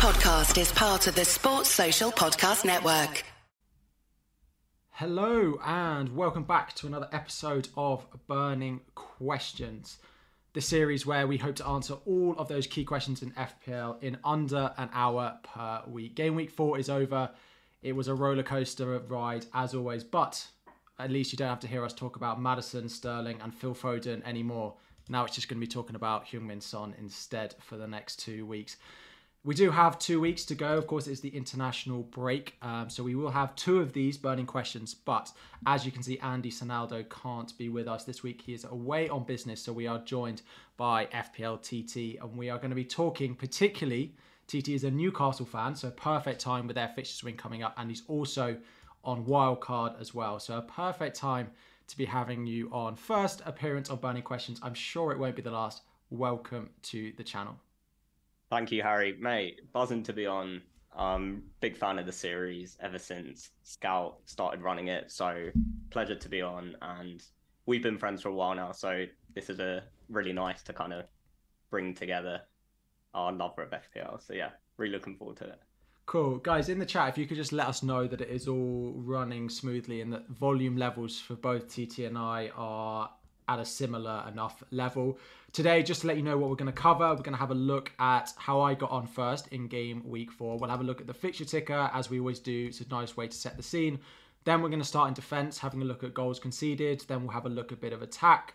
podcast is part of the Sports Social Podcast Network. Hello, and welcome back to another episode of Burning Questions, the series where we hope to answer all of those key questions in FPL in under an hour per week. Game week four is over. It was a roller coaster ride, as always, but at least you don't have to hear us talk about Maddison, Sterling, and Phil Foden anymore. Now it's just going to be talking about Heung-Min Son instead for the next two weeks. We do have two weeks to go. Of course, it's the international break. Um, so we will have two of these burning questions. But as you can see, Andy Sonaldo can't be with us this week. He is away on business. So we are joined by FPL TT. And we are going to be talking particularly, TT is a Newcastle fan. So perfect time with their fixture swing coming up. And he's also on wildcard as well. So a perfect time to be having you on. First appearance on Burning Questions. I'm sure it won't be the last. Welcome to the channel. Thank you, Harry. Mate, buzzing to be on. Um, big fan of the series ever since Scout started running it. So pleasure to be on, and we've been friends for a while now. So this is a really nice to kind of bring together our love for FPL. So yeah, really looking forward to it. Cool. Guys, in the chat, if you could just let us know that it is all running smoothly and that volume levels for both TT and I are at a similar enough level. Today, just to let you know what we're going to cover, we're going to have a look at how I got on first in game week four. We'll have a look at the fixture ticker, as we always do. It's a nice way to set the scene. Then we're going to start in defence, having a look at goals conceded. Then we'll have a look at a bit of attack,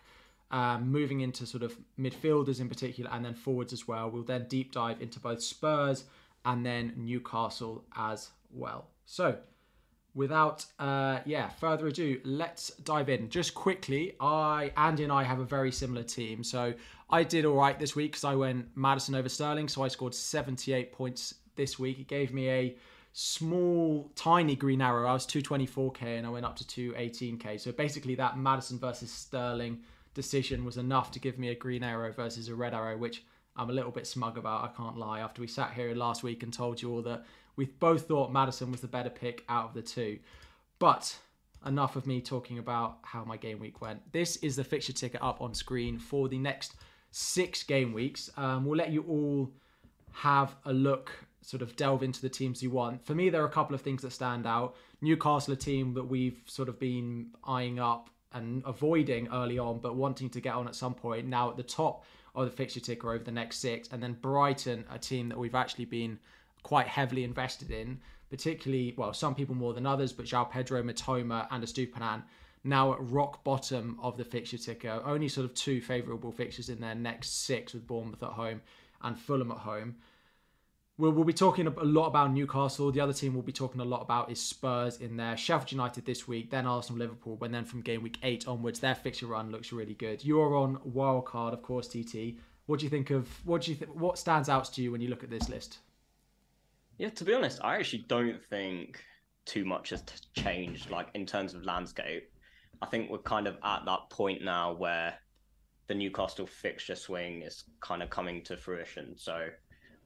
um, moving into sort of midfielders in particular, and then forwards as well. We'll then deep dive into both Spurs and then Newcastle as well. So, without uh, yeah further ado let's dive in. Just quickly i andy and i have a very similar team. So i did all right this week because i went maddison over sterling so i scored 78 points this week. It gave me a small tiny green arrow. I was 224k and i went up to 218k so basically that maddison versus sterling decision was enough to give me a green arrow versus a red arrow which i'm a little bit smug about i can't lie. After we sat here last week and told you all that we both thought Maddison was the better pick out of the two. But enough of me talking about how my game week went. This is the fixture ticker up on screen for the next six game weeks. Um, we'll let you all have a look, sort of delve into the teams you want. For me, there are a couple of things that stand out. Newcastle, a team that we've sort of been eyeing up and avoiding early on, but wanting to get on at some point. Now at the top of the fixture ticker over the next six, and then Brighton, a team that we've actually been quite heavily invested in, particularly, well, some people more than others, but João Pedro, Mitoma, and Estupiñán now at rock bottom of the fixture ticker. Only sort of two favourable fixtures in their next six with Bournemouth at home and Fulham at home. We'll, we'll be talking a lot about Newcastle. The other team we'll be talking a lot about is Spurs in there. Sheffield United this week, then Arsenal, Liverpool, and then from game week eight onwards, their fixture run looks really good. You're on wildcard, of course, TT. What do you think of what do you think? What stands out to you when you look at this list? Yeah, to be honest, I actually don't think too much has changed. Like in terms of landscape, I think we're kind of at that point now where the Newcastle fixture swing is kind of coming to fruition. So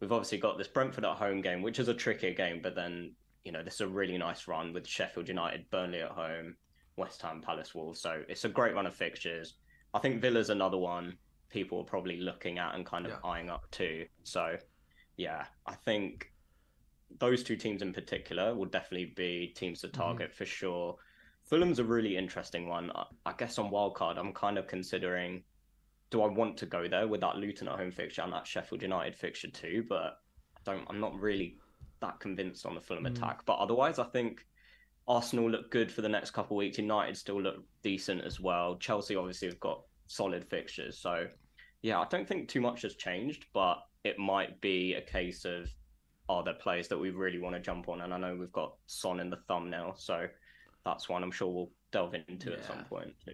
we've obviously got this Brentford at home game, which is a trickier game, but then you know this is a really nice run with Sheffield United, Burnley at home, West Ham, Palace, Wolves. So it's a great run of fixtures. I think Villa's another one people are probably looking at and kind of yeah. eyeing up too. So yeah, I think those two teams in particular will definitely be teams to mm-hmm. target mm-hmm. for sure. Fulham's a really interesting one. I, guess on wildcard, I'm kind of considering do I want to go there with that Luton at home fixture and that Sheffield United fixture too? But I don't. I'm not really that convinced on the Fulham mm. attack. But otherwise, I think Arsenal look good for the next couple of weeks. United still look decent as well. Chelsea obviously have got solid fixtures. So yeah, I don't think too much has changed, but it might be a case of are there players that we really want to jump on? And I know we've got Son in the thumbnail, so that's one I'm sure we'll delve into yeah. at some point too.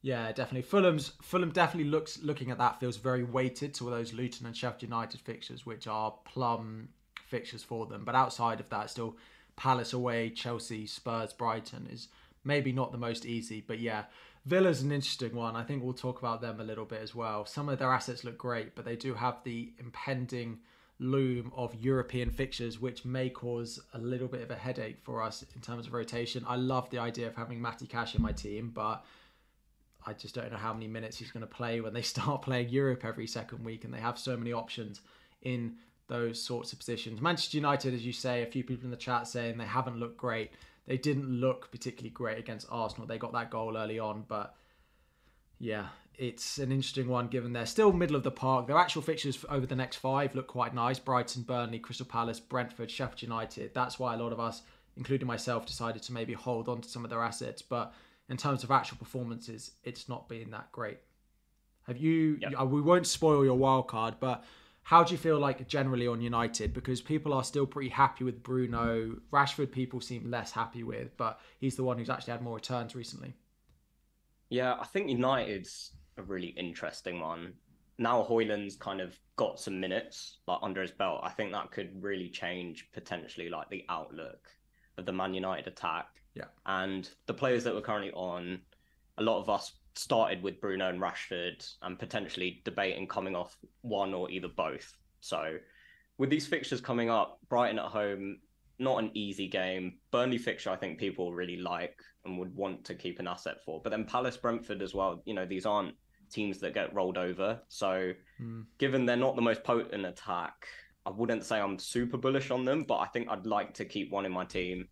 Yeah, definitely. Fulham's Fulham definitely looks looking at that feels very weighted to those Luton and Sheffield United fixtures, which are plum fixtures for them. But outside of that, still Palace away, Chelsea, Spurs, Brighton is maybe not the most easy. But yeah, Villa's an interesting one. I think we'll talk about them a little bit as well. Some of their assets look great, but they do have the impending loom of European fixtures, which may cause a little bit of a headache for us in terms of rotation. I love the idea of having Matty Cash in my team, but I just don't know how many minutes he's going to play when they start playing Europe every second week and they have so many options in those sorts of positions. Manchester United, as you say, a few people in the chat saying they haven't looked great. They didn't look particularly great against Arsenal. They got that goal early on, but yeah, it's an interesting one given they're still middle of the park. Their actual fixtures over the next five look quite nice Brighton, Burnley, Crystal Palace, Brentford, Sheffield United. That's why a lot of us, including myself, decided to maybe hold on to some of their assets. But in terms of actual performances, it's not been that great. Have you, yep. Uh, we won't spoil your wild card, but how do you feel like generally on United? Because people are still pretty happy with Bruno. Rashford, people seem less happy with, but he's the one who's actually had more returns recently. Yeah, I think United's a really interesting one. Now Højlund's kind of got some minutes like under his belt. I think that could really change potentially like the outlook of the Man United attack. Yeah. And the players that we're currently on, a lot of us started with Bruno and Rashford and potentially debating coming off one or either both. So with these fixtures coming up, Brighton at home, not an easy game. Burnley fixture, I think people really like and would want to keep an asset for. But then Palace, Brentford as well. You know, these aren't teams that get rolled over. So, mm. given they're not the most potent attack, I wouldn't say I'm super bullish on them. But I think I'd like to keep one in my team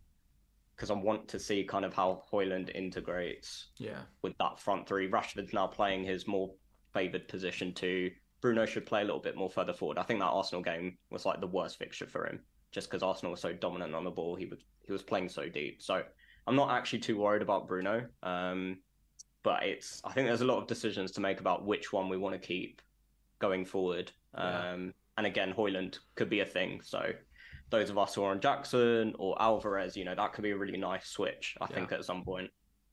because I want to see kind of how Højlund integrates. Yeah. With that front three, Rashford's now playing his more favoured position too. Bruno should play a little bit more further forward. I think that Arsenal game was like the worst fixture for him just because Arsenal was so dominant on the ball. He was he was playing so deep. So I'm not actually too worried about Bruno. Um, but it's I think there's a lot of decisions to make about which one we want to keep going forward. Yeah. Um, and again, Højlund could be a thing. So those of us who are on Jackson or Alvarez, you know, that could be a really nice switch. I yeah. think at some point.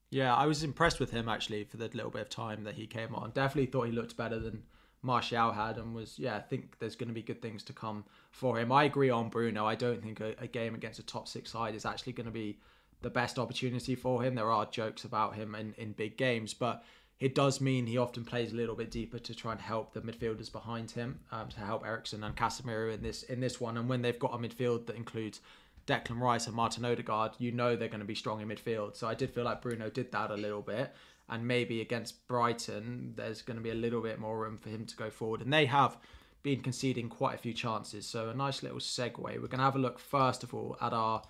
Yeah, I was impressed with him actually for the little bit of time that he came on. Definitely thought he looked better than Martial had and was yeah, I think there's going to be good things to come for him. I agree on Bruno. I don't think a, a game against a top six side is actually going to be the best opportunity for him. There are jokes about him in, in big games, but it does mean he often plays a little bit deeper to try and help the midfielders behind him, um, to help Eriksen and Casemiro in this in this one. And when they've got a midfield that includes Declan Rice and Martin Odegaard, you know they're going to be strong in midfield. So I did feel like Bruno did that a little bit and maybe against Brighton, there's going to be a little bit more room for him to go forward. And they have been conceding quite a few chances. So a nice little segue. We're going to have a look first of all at our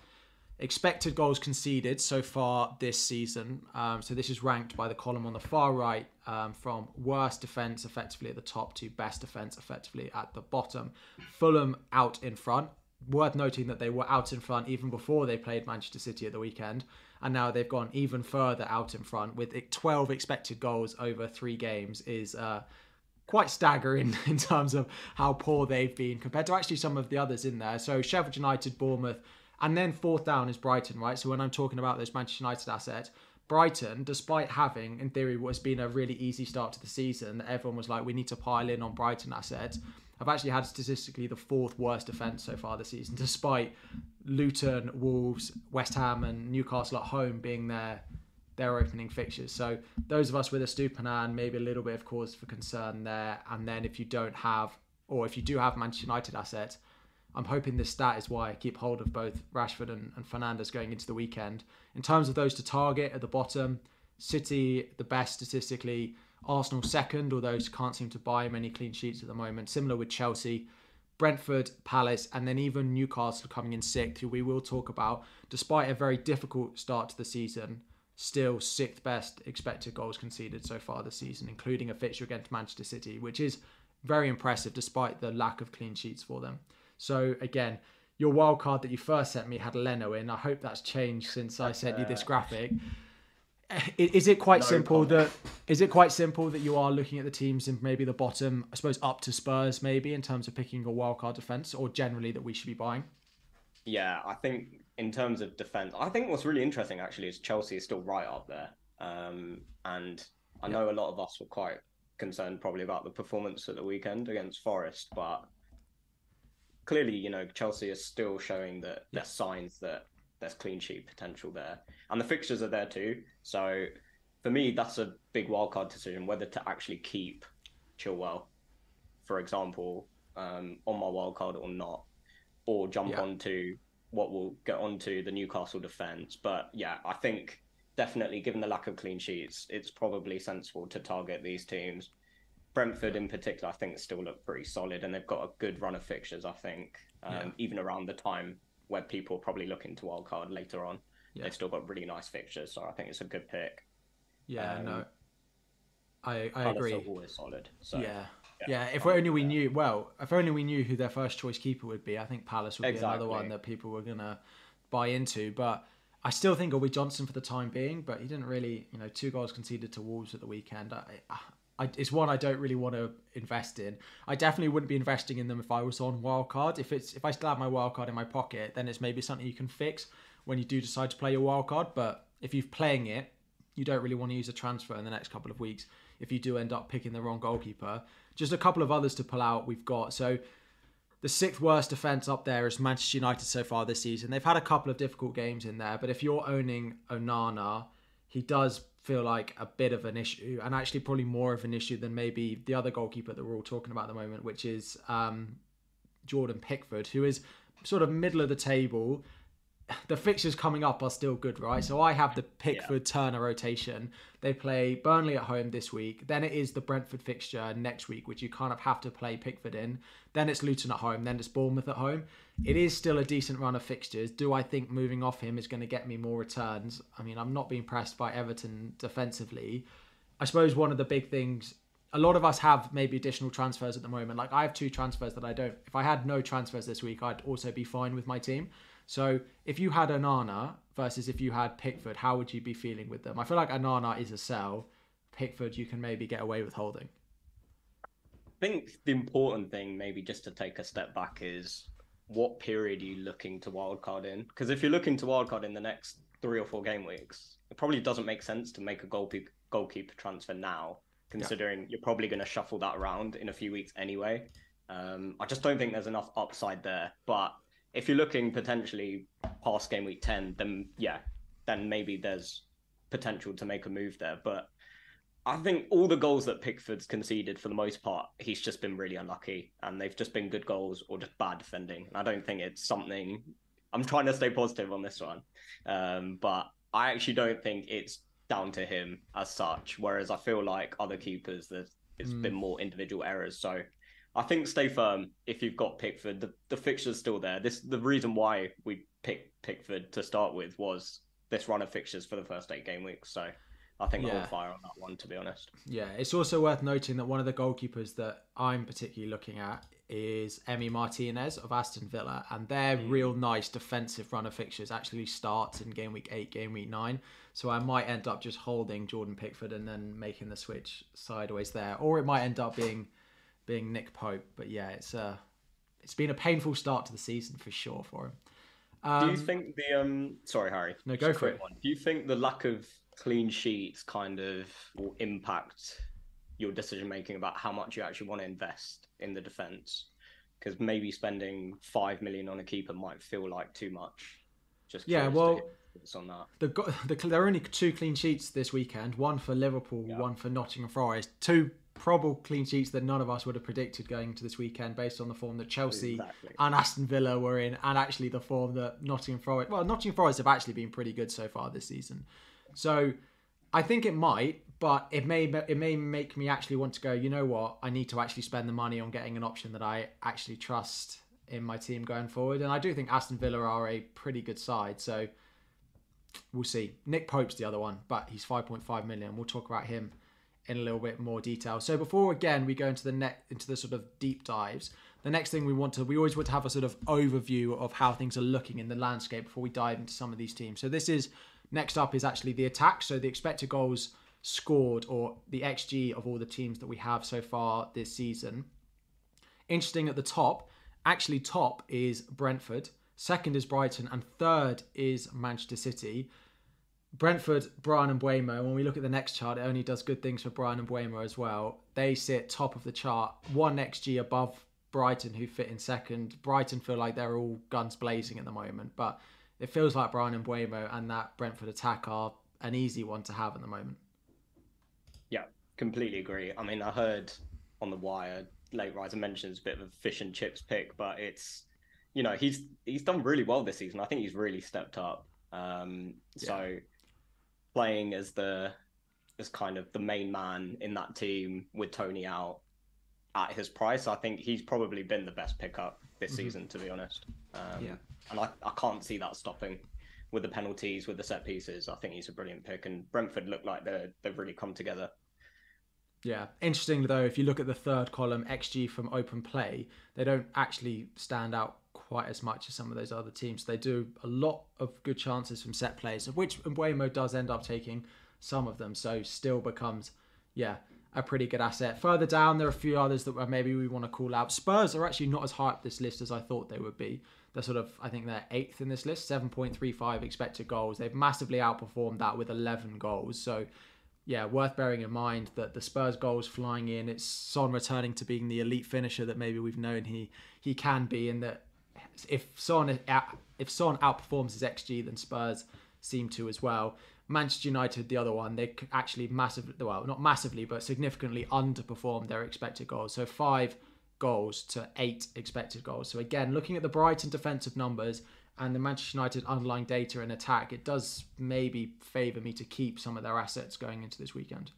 expected goals conceded so far this season. Um, so this is ranked by the column on the far right um, from worst defence effectively at the top to best defence effectively at the bottom. Fulham out in front. Worth noting that they were out in front even before they played Manchester City at the weekend and now they've gone even further out in front with 12 expected goals over three games is uh, quite staggering in terms of how poor they've been compared to actually some of the others in there. So Sheffield United, Bournemouth, and then fourth down is Brighton, right? So when I'm talking about this Manchester United asset, Brighton, despite having, in theory, what has been a really easy start to the season, that everyone was like, we need to pile in on Brighton assets have actually had statistically the fourth worst defence so far this season, despite Luton, Wolves, West Ham, and Newcastle at home being their their opening fixtures. So those of us with Estupiñán, maybe a little bit of cause for concern there. And then if you don't have, or if you do have Manchester United assets, I'm hoping this stat is why I keep hold of both Rashford and, and Fernandes going into the weekend. In terms of those to target at the bottom, City the best statistically, Arsenal second, although can't seem to buy many clean sheets at the moment. Similar with Chelsea, Brentford, Palace, and then even Newcastle coming in sixth, who we will talk about, despite a very difficult start to the season. Still sixth best expected goals conceded so far this season, including a fixture against Manchester City, which is very impressive despite the lack of clean sheets for them. So again, your wild card that you first sent me had Leno in. I hope that's changed since I sent you this graphic. Is it quite no simple comment. that is it quite simple that you are looking at the teams in maybe the bottom, I suppose up to Spurs maybe in terms of picking a wildcard defense, or generally that we should be buying? Yeah, I think in terms of defense, I think what's really interesting actually is Chelsea is still right up there, um, and I know yeah. a lot of us were quite concerned probably about the performance at the weekend against Forest, but clearly, you know, Chelsea is still showing that there's signs that there's clean sheet potential there, and the fixtures are there too. So for me, that's a big wildcard decision whether to actually keep Chilwell, for example, um, on my wildcard or not, or jump yeah. onto what will get onto the Newcastle defence. But yeah, I think definitely given the lack of clean sheets, it's probably sensible to target these teams. Brentford in particular, I think still look pretty solid, and they've got a good run of fixtures. I think um, yeah. even around the time where people are probably looking to wildcard later on, yeah. they've still got really nice fixtures. So I think it's a good pick. Yeah, um, no, I I agree. Always solid. So, yeah. yeah. yeah. if only we knew. Well, if only we knew who their first choice keeper would be. I think Palace would exactly. be another one that people were gonna buy into. But I still think it'll be Johnson for the time being. But he didn't really, you know, two goals conceded to Wolves at the weekend. I, I, it's one I don't really want to invest in. I definitely wouldn't be investing in them if I was on wildcard. If it's if I still have my wildcard in my pocket, then it's maybe something you can fix when you do decide to play your wildcard. But if you're playing it, you don't really want to use a transfer in the next couple of weeks. If you do end up picking the wrong goalkeeper, just a couple of others to pull out. We've got so the sixth worst defense up there is Manchester United so far this season. They've had a couple of difficult games in there, but if you're owning Onana, he does feel like a bit of an issue, and actually probably more of an issue than maybe the other goalkeeper that we're all talking about at the moment, which is um, Jordan Pickford, who is sort of middle of the table the fixtures coming up are still good, right? So I have the Pickford Turner rotation. They play Burnley at home this week. Then it is the Brentford fixture next week, which you kind of have to play Pickford in. Then it's Luton at home. Then it's Bournemouth at home. It is still a decent run of fixtures. Do I think moving off him is going to get me more returns? I mean, I'm not being pressed by Everton defensively. I suppose one of the big things a lot of us have maybe additional transfers at the moment. Like I have two transfers that I don't. If I had no transfers this week, I'd also be fine with my team. So if you had Onana versus if you had Pickford, how would you be feeling with them? I feel like Onana is a sell. Pickford, you can maybe get away with holding. I think the important thing, maybe just to take a step back, is what period are you looking to wildcard in? Because if you're looking to wildcard in the next three or four game weeks, it probably doesn't make sense to make a goalkeeper goalkeeper transfer now, considering yeah. you're probably going to shuffle that around in a few weeks anyway. Um, I just don't think there's enough upside there. But if you're looking potentially past game week 10, then yeah, then maybe there's potential to make a move there. But I think all the goals that Pickford's conceded for the most part, he's just been really unlucky and they've just been good goals or just bad defending. And I don't think it's something I'm trying to stay positive on this one. Um, but I actually don't think it's down to him as such. Whereas I feel like other keepers, there's it's mm. been more individual errors. So I think stay firm if you've got Pickford. The, the fixture's still there. This the reason why we picked Pickford to start with was this run of fixtures for the first eight game weeks. So I think yeah. I'll fire on that one to be honest. Yeah, it's also worth noting that one of the goalkeepers that I'm particularly looking at is Emi Martinez of Aston Villa, and their mm. real nice defensive run of fixtures actually starts in game week eight, game week nine. So I might end up just holding Jordan Pickford and then making the switch sideways there, or it might end up being being Nick Pope. But yeah, it's a uh, it's been a painful start to the season for sure for him. Um, Do you think the um? Sorry, Harry. No, go for it. One. Do you think the lack of clean sheets kind of will impact your decision making about how much you actually want to invest in the defense? Because maybe spending five million on a keeper might feel like too much. Just yeah, well. On that. The, the, there are only two clean sheets this weekend. One for Liverpool, yeah. one for Nottingham Forest. Two probable clean sheets that none of us would have predicted going into this weekend based on the form that Chelsea exactly. and Aston Villa were in and actually the form that Nottingham Forest well Nottingham Forest have actually been pretty good so far this season. So I think it might but it may it may make me actually want to go you know what I need to actually spend the money on getting an option that I actually trust in my team going forward and I do think Aston Villa are a pretty good side so we'll see. Nick Pope's the other one but he's 5.5 million. We'll talk about him in a little bit more detail. So before again we go into the net into the sort of deep dives, the next thing we want to we always want to have a sort of overview of how things are looking in the landscape before we dive into some of these teams. So this is next up is actually the attack. So the expected goals scored or the XG of all the teams that we have so far this season. Interesting at the top, actually top is Brentford, second is Brighton, and third is Manchester City. Brentford, Bryan Mbeumo, when we look at the next chart, it only does good things for Bryan Mbeumo as well. They sit top of the chart, one XG above Brighton, who fit in second. Brighton feel like they're all guns blazing at the moment, but it feels like Bryan Mbeumo and that Brentford attack are an easy one to have at the moment. Yeah, completely agree. I mean, I heard on the wire late riser mentions a bit of a fish and chips pick, but it's you know he's he's done really well this season. I think he's really stepped up. Um, so playing as the as kind of the main man in that team with Tony out at his price. I think he's probably been the best pickup this mm-hmm. season, to be honest. Um, yeah. And I, I can't see that stopping with the penalties, with the set pieces. I think he's a brilliant pick, and Brentford look like they they've really come together. Yeah, interesting though. If you look at the third column, XG from open play, they don't actually stand out quite as much as some of those other teams. They do a lot of good chances from set plays, of which Mbeumo does end up taking some of them. So still becomes, yeah, a pretty good asset. Further down, there are a few others that maybe we want to call out. Spurs are actually not as high up this list as I thought they would be. They're sort of, I think they're eighth in this list, 7.35 expected goals. They've massively outperformed that with 11 goals. So, yeah, worth bearing in mind that the Spurs goals flying in, it's Son returning to being the elite finisher that maybe we've known he he can be, and that if Son if Son outperforms his xG, then Spurs seem to as well. Manchester United, the other one, they actually massively, well, not massively, but significantly underperformed their expected goals. So five goals to eight expected goals. So again, looking at the Brighton defensive numbers and the Manchester United underlying data in attack, it does maybe favour me to keep some of their assets going into this weekend.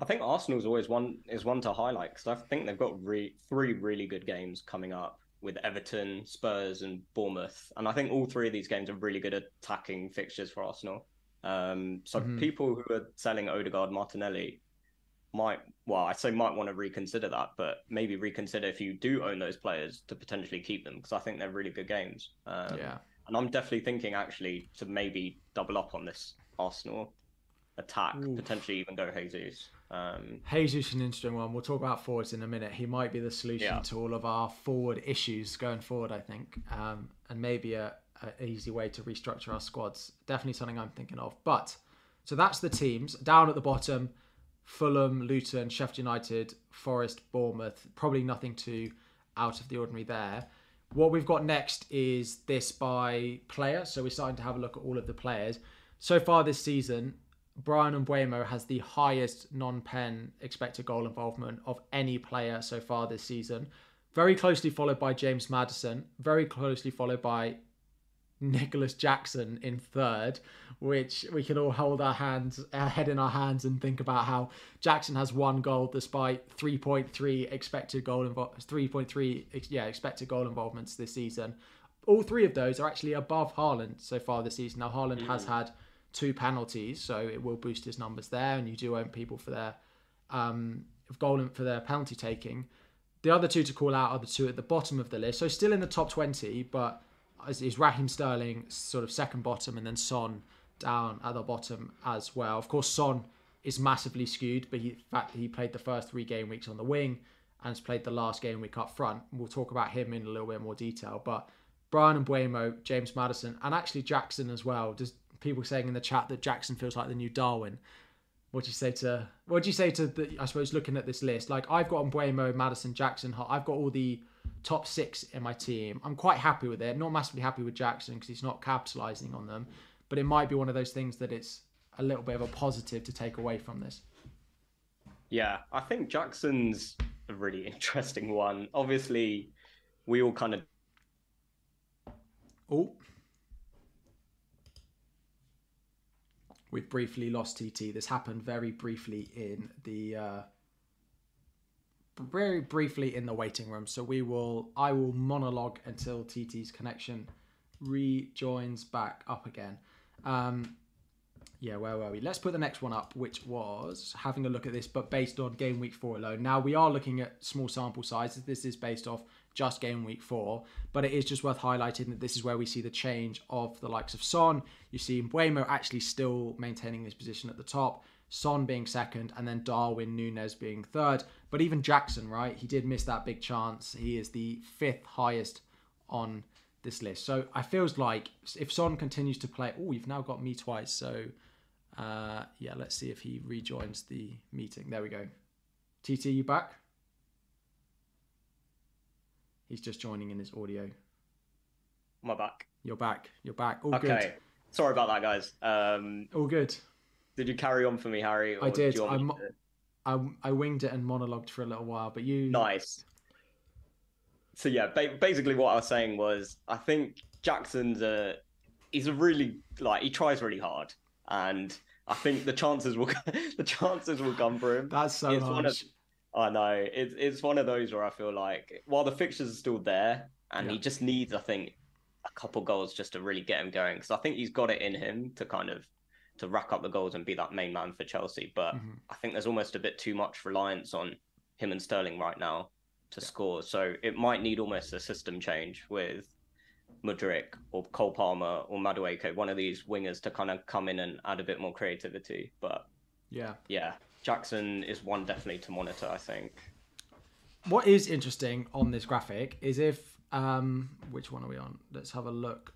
I think Arsenal's always one is one to highlight because I think they've got re- three really good games coming up with Everton, Spurs, and Bournemouth, and I think all three of these games are really good attacking fixtures for Arsenal. Um, so mm-hmm. people who are selling Odegaard, Martinelli might, well, I say might want to reconsider that, but maybe reconsider if you do own those players to potentially keep them because I think they're really good games. Um, yeah. And I'm definitely thinking actually to maybe double up on this Arsenal attack, Ooh. potentially even go Jesus. Um, Jesus an interesting one. We'll talk about forwards in a minute. He might be the solution yeah. to all of our forward issues going forward, I think, um, and maybe a, an easy way to restructure our squads. Definitely something I'm thinking of. But so that's the teams down at the bottom: Fulham, Luton, Sheffield United, Forest, Bournemouth. Probably nothing too out of the ordinary there. What we've got next is this by player. So we're starting to have a look at all of the players. So far this season, Bryan Mbeumo has the highest non-pen expected goal involvement of any player so far this season. Very closely followed by James Maddison, Very closely followed by Nicolas Jackson in third, which we can all hold our hands, our head in our hands, and think about how Jackson has one goal despite 3.3 expected goal invo- 3.3 yeah expected goal involvements this season. All three of those are actually above Haaland so far this season. Now Haaland mm. has had two penalties, so it will boost his numbers there, and you do own people for their um, goal for their penalty taking. The other two to call out are the two at the bottom of the list, so still in the top 20, but is Raheem Sterling sort of second bottom, and then Son down at the bottom as well. Of course, Son is massively skewed, but he, in fact he played the first three game weeks on the wing and has played the last game week up front. We'll talk about him in a little bit more detail. But Bryan Mbeumo, James Maddison, and actually Jackson as well. Just people saying in the chat that Jackson feels like the new Darwin. What do you say to what do you say to the? I suppose looking at this list, like I've got Mbeumo, Maddison, Jackson. I've got all the top six in my team. I'm quite happy with it. Not massively happy with Jackson because he's not capitalising on them, but it might be one of those things that it's a little bit of a positive to take away from this. Yeah, I think Jackson's a really interesting one. Obviously, we all kind of. Oh. We've briefly lost TT. This happened very briefly in the uh, very briefly in the waiting room. So we will, I will monologue until TT's connection rejoins back up again. Um, yeah, where were we? Let's put the next one up, which was having a look at this, but based on game week four alone. Now we are looking at small sample sizes. This is based off just game week four, but it is just worth highlighting that this is where we see the change of the likes of Son. You see Mbeumo actually still maintaining his position at the top. Son being second, and then Darwin Nunez being third. But even Jackson, right? He did miss that big chance. He is the fifth highest on this list. So I feels like if Son continues to play, oh, you've now got me twice. So uh, yeah, let's see if he rejoins the meeting. There we go. TT, you back? He's just joining in his audio. My back? You're back. You're back. All okay. good. Sorry about that, guys. Um, All good. Did you carry on for me, Harry? I did. I, to... I, I winged it and monologued for a little while, but you. Nice. So yeah, ba- basically what I was saying was, I think Jackson's a he's a really like he tries really hard, and I think the chances will the chances will come for him. That's so It's one of- harsh. I know it's it's one of those where I feel like while the fixtures are still there, and he just needs, I think, a couple goals just to really get him going. Because I think he's got it in him to kind of to rack up the goals and be that main man for Chelsea. But Mhm. I think there's almost a bit too much reliance on him and Sterling right now to score. So it might need almost a system change with Mudryk or Cole Palmer or Madueke, one of these wingers to kind of come in and add a bit more creativity. But Yeah. yeah, Jackson is one definitely to monitor. I think. What is interesting on this graphic is if um which one are we on? Let's have a look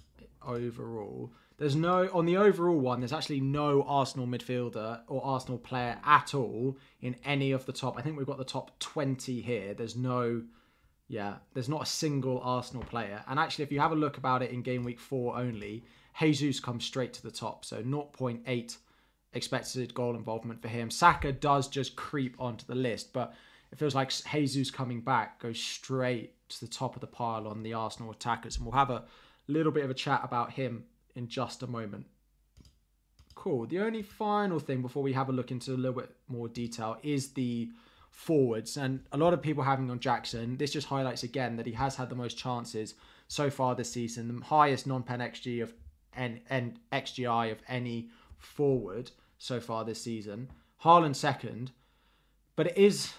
overall. There's no on the overall one. There's actually no Arsenal midfielder or Arsenal player at all in any of the top. I think we've got the top 20 here. There's no, yeah, there's not a single Arsenal player. And actually, if you have a look about it in game week four only, Jesus comes straight to the top. So 0.8 expected goal involvement for him. Saka does just creep onto the list, but it feels like Jesus coming back goes straight to the top of the pile on the Arsenal attackers. And we'll have a little bit of a chat about him in just a moment. Cool. The only final thing before we have a look into a little bit more detail is the forwards. And a lot of people having on Jackson. This just highlights again that he has had the most chances so far this season, the highest non-pen XG of and and XGI of any forward so far this season. Haaland second, but it is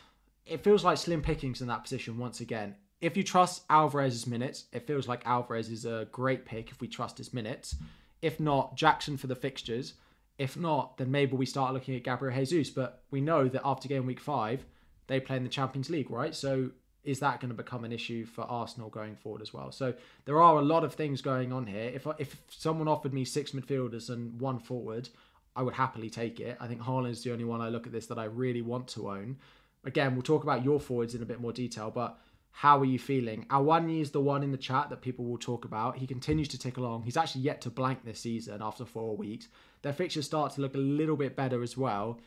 it feels like slim pickings in that position once again. If you trust Alvarez's minutes, it feels like Alvarez is a great pick if we trust his minutes. If not, Jackson for the fixtures. If not, then maybe we start looking at Gabriel Jesus. But we know that after game week five, they play in the Champions League, right? So is that going to become an issue for Arsenal going forward as well? So there are a lot of things going on here. If if someone offered me six midfielders and one forward, I would happily take it. I think Haaland's the only one I look at this that I really want to own. Again, we'll talk about your forwards in a bit more detail, but how are you feeling? Awoniyi is the one in the chat that people will talk about. He continues to tick along. He's actually yet to blank this season after four weeks. Their fixtures start to look a little bit better as well.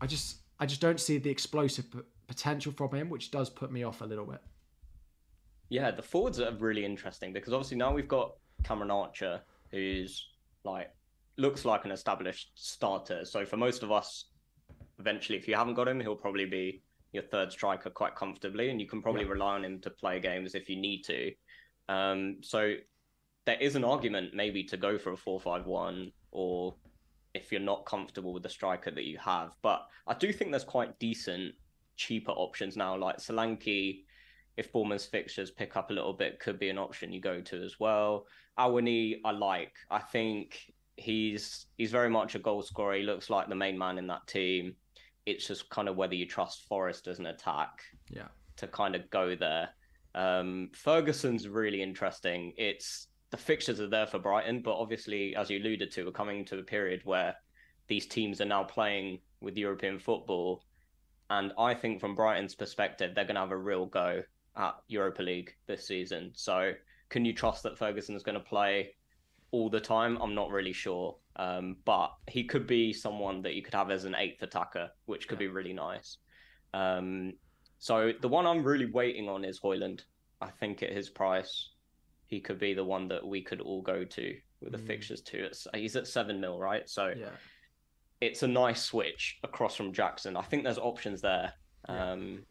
I just I just don't see the explosive p- potential from him, which does put me off a little bit. Yeah, the forwards are really interesting because obviously now we've got Cameron Archer, who's like looks like an established starter. So for most of us, eventually, if you haven't got him, he'll probably be your third striker quite comfortably, and you can probably Yeah. rely on him to play games if you need to. Um, so there is an argument maybe to go for a four-five-one, or if you're not comfortable with the striker that you have. But I do think there's quite decent, cheaper options now, like Solanke. If Bournemouth's fixtures pick up a little bit, could be an option you go to as well. Awoniyi, I like. I think he's he's very much a goal scorer. He looks like the main man in that team. It's just kind of whether you trust Forest as an attack Yeah. to kind of go there. Um, Ferguson's really interesting. It's the fixtures are there for Brighton, but obviously, as you alluded to, we're coming to a period where these teams are now playing with European football, and I think from Brighton's perspective, they're going to have a real go at Europa League this season. So, can you trust that Ferguson's going to play all the time? I'm not really sure, um, but he could be someone that you could have as an eighth attacker, which could be really nice. Um, so the one I'm really waiting on is Højlund. I think at his price, he could be the one that we could all go to with the Mm. fixtures too. It's, he's at seven mil, right? So Yeah. it's a nice switch across from Jackson. I think there's options there. Yeah. Um,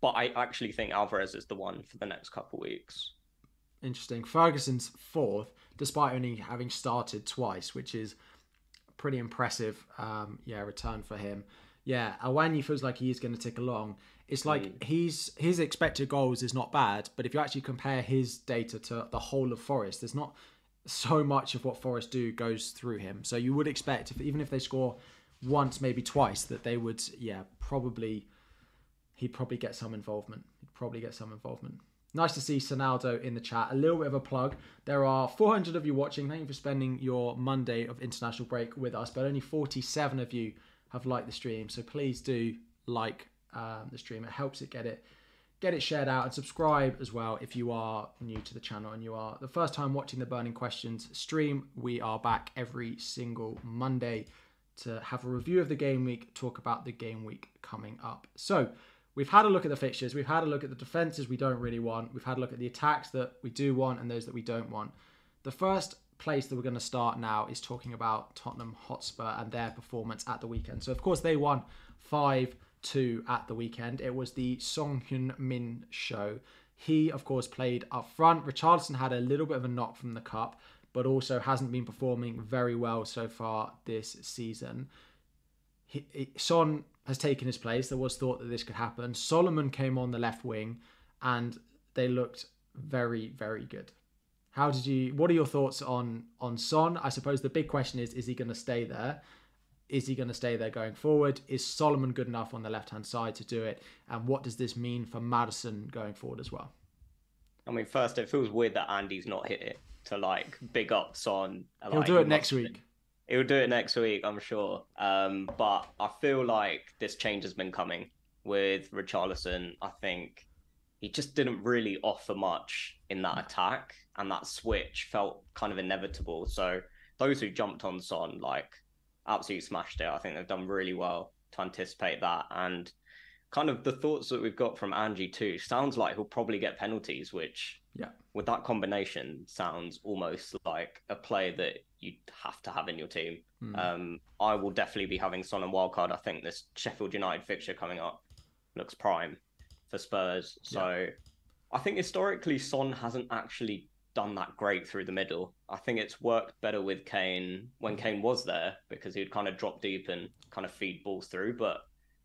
but I actually think Alvarez is the one for the next couple weeks. Interesting. Ferguson's fourth, despite only having started twice, which is pretty impressive. Um, yeah, return for him. Yeah, Awoniyi feels like he is going to tick along. It's like he's his expected goals is not bad, but if you actually compare his data to the whole of Forest, there's not so much of what Forest do goes through him. So you would expect, if, even if they score once, maybe twice, that they would, yeah, probably he'd probably get some involvement. He'd probably get some involvement. Nice to see Sonaldo in the chat. A little bit of a plug. There are 400 of you watching. Thank you for spending your Monday of international break with us, but only 47 of you have liked the stream. So please do like um, the stream. It helps it get it get it shared out and subscribe as well if you are new to the channel and you are the first time watching the Burning Questions stream. We are back every single Monday to have a review of the game week, talk about the game week coming up. So, we've had a look at the fixtures, we've had a look at the defenses we don't really want, we've had a look at the attacks that we do want and those that we don't want. The first place that we're going to start now is talking about Tottenham Hotspur and their performance at the weekend. So, of course, they won 5 2 at the weekend. It was the Son Heung-min show. He, of course, played up front. Richarlison had a little bit of a knock from the cup, but also hasn't been performing very well so far this season. He, he, Son has taken his place. There was thought that this could happen. Solomon came on the left wing, and they looked very, very good. How did you? What are your thoughts on on Son? I suppose the big question is: Is he going to stay there? Is he going to stay there going forward? Is Solomon good enough on the left hand side to do it? And what does this mean for Maddison going forward as well? I mean, first, it feels weird that Andy's not hit it to like big up Son. He'll do it next week. He'll do it next week, I'm sure. Um, but I feel like this change has been coming with Richarlison. I think he just didn't really offer much in that attack, and that switch felt kind of inevitable. So those who jumped on Son, like, absolutely smashed it. I think they've done really well to anticipate that. And kind of the thoughts that we've got from Ange too sounds like he'll probably get penalties, which yeah, with that combination sounds almost like a play that you have to have in your team. Mm. Um, I will definitely be having Son and wildcard. I think this Sheffield United fixture coming up looks prime for Spurs. So yeah. I think historically Son hasn't actually done that great through the middle. I think it's worked better with Kane when Kane was there because he'd kind of drop deep and kind of feed balls through. But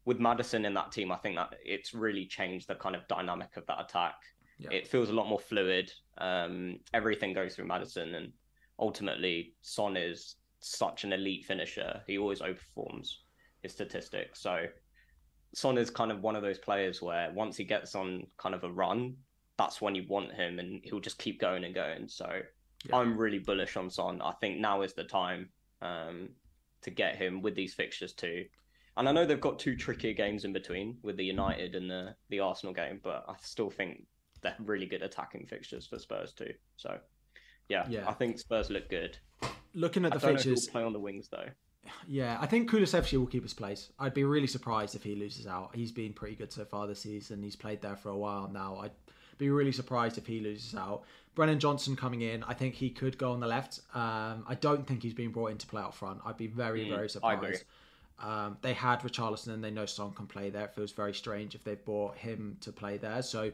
with Maddison in that team, I think that it's really changed the kind of dynamic of that attack. Yeah. It feels a lot more fluid. Um, everything goes through Maddison, and ultimately, Son is such an elite finisher. He always outperforms his statistics. So Son is kind of one of those players where once he gets on kind of a run, that's when you want him, and he'll just keep going and going. So yeah. I'm really bullish on Son. I think now is the time um, to get him with these fixtures too. And I know they've got two trickier games in between with the United and the the Arsenal game, but I still think they're really good attacking fixtures for Spurs too. So yeah, yeah. I think Spurs look good. Looking at the fixtures, play on the wings though. Yeah, I think Kulusevski will keep his place. I'd be really surprised if he loses out. He's been pretty good so far this season. He's played there for a while now. I'd be really surprised if he loses out. Brennan Johnson coming in, I think he could go on the left. Um, I don't think he's been brought in to play out front. I'd be very, mm, very surprised. Um, they had Richarlison and they know Son can play there. It feels very strange if they've brought him to play there. So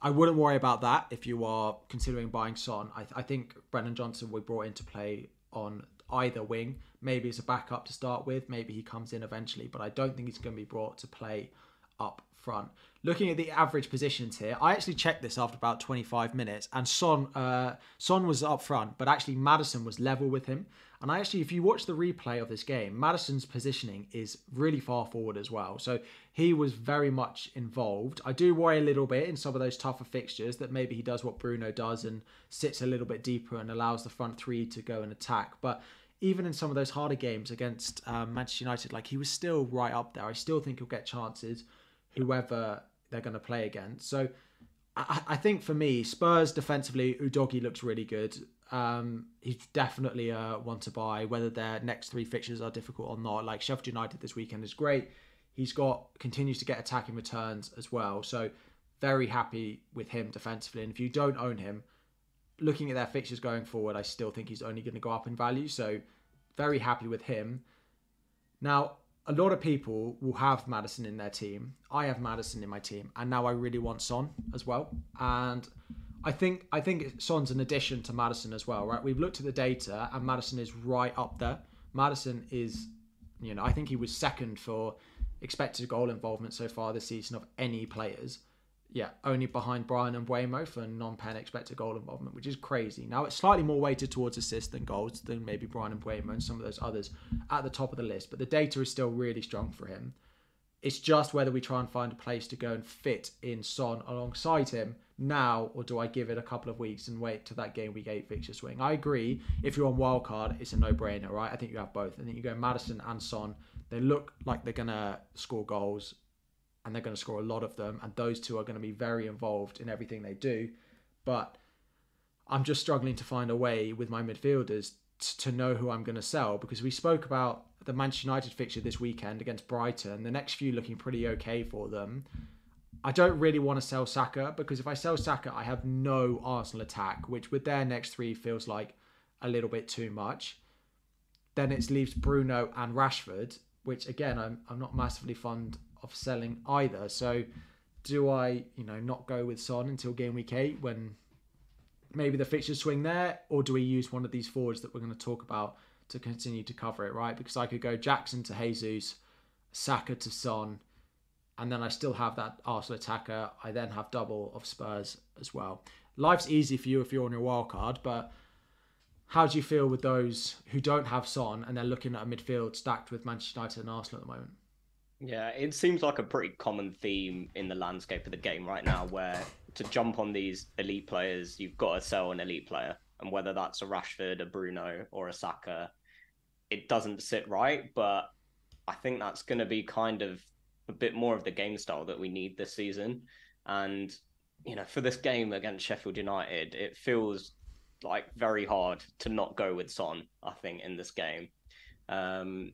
I wouldn't worry about that if you are considering buying Son. I, I think Brennan Johnson will be brought into play on either wing. Maybe as a backup to start with. Maybe he comes in eventually, but I don't think he's going to be brought to play up front. Looking at the average positions here, I actually checked this after about 25 minutes, and Son uh, Son was up front, but actually Maddison was level with him. And I actually, if you watch the replay of this game, Maddison's positioning is really far forward as well. So he was very much involved. I do worry a little bit in some of those tougher fixtures that maybe he does what Bruno does and sits a little bit deeper and allows the front three to go and attack. But even in some of those harder games against um, Manchester United, like he was still right up there. I still think he'll get chances, whoever they're going to play against. So I, I, think for me, Spurs defensively, Udogie looks really good. Um, he's definitely a one to buy. Whether their next three fixtures are difficult or not, like Sheffield United this weekend is great. He's got continues to get attacking returns as well. So very happy with him defensively. And if you don't own him, looking at their fixtures going forward, I still think he's only going to go up in value. So very happy with him. Now, a lot of people will have Maddison in their team. I have Maddison in my team, and now I really want Son as well. And I think I think Son's an addition to Maddison as well, right? We've looked at the data, and Maddison is right up there. Maddison is, you know, I think he was second for expected goal involvement so far this season of any players yeah, only behind Bryan Mbeumo for non-pen expected goal involvement, which is crazy. Now it's slightly more weighted towards assists than goals than maybe Bryan Mbeumo and some of those others at the top of the list, but the data is still really strong for him. It's just whether we try and find a place to go and fit in Son alongside him now, or do I give it a couple of weeks and wait to that game week eight fixture swing? I agree. If you're on wildcard, it's a no-brainer, right? I think you have both. I think you go Maddison and Son. They look like they're gonna score goals and they're going to score a lot of them. And those two are going to be very involved in everything they do. But I'm just struggling to find a way with my midfielders to know who I'm going to sell because we spoke about the Manchester United fixture this weekend against Brighton. The next few looking pretty okay for them. I don't really want to sell Saka because if I sell Saka, I have no Arsenal attack, which with their next three feels like a little bit too much. Then it leaves Bruno and Rashford, which again I'm I'm not massively fond of selling either. So do I, you know, not go with Son until game week eight when maybe the fixtures swing there, or do we use one of these forwards that we're going to talk about to continue to cover it, right? Because I could go Jackson to Jesus, Saka to Son, and then I still have that Arsenal attacker. I then have double of Spurs as well. Life's easy for you if you're on your wild card, but how do you feel with those who don't have Son and they're looking at a midfield stacked with Manchester United and Arsenal at the moment? Yeah, it seems like a pretty common theme in the landscape of the game right now where to jump on these elite players, you've got to sell an elite player. And whether that's a Rashford, a Bruno, or a Saka, it doesn't sit right. But I think that's going to be kind of a bit more of the game style that we need this season. And, you know, for this game against Sheffield United, it feels like very hard to not go with Son, I think, in this game. Um,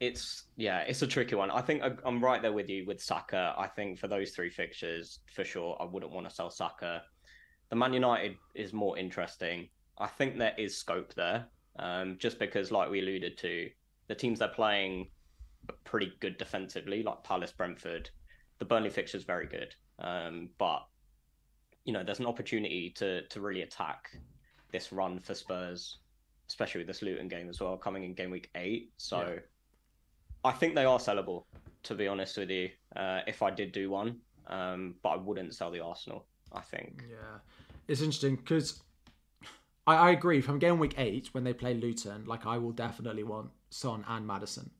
it's yeah, it's a tricky one. I think I'm right there with you with Saka. I think for those three fixtures, for sure, I wouldn't want to sell Saka. The Man United is more interesting. I think there is scope there, um, just because, like we alluded to, the teams they're playing are pretty good defensively, like Palace, Brentford. The Burnley fixture is very good, um, but you know, there's an opportunity to to really attack this run for Spurs, especially with this Luton game as well, coming in game week eight. So. Yeah I think they are sellable, to be honest with you. Uh, if I did do one, um, but I wouldn't sell the Arsenal. I think. Yeah, it's interesting because I, I agree. From game week eight when they play Luton, like I will definitely want Son and Maddison.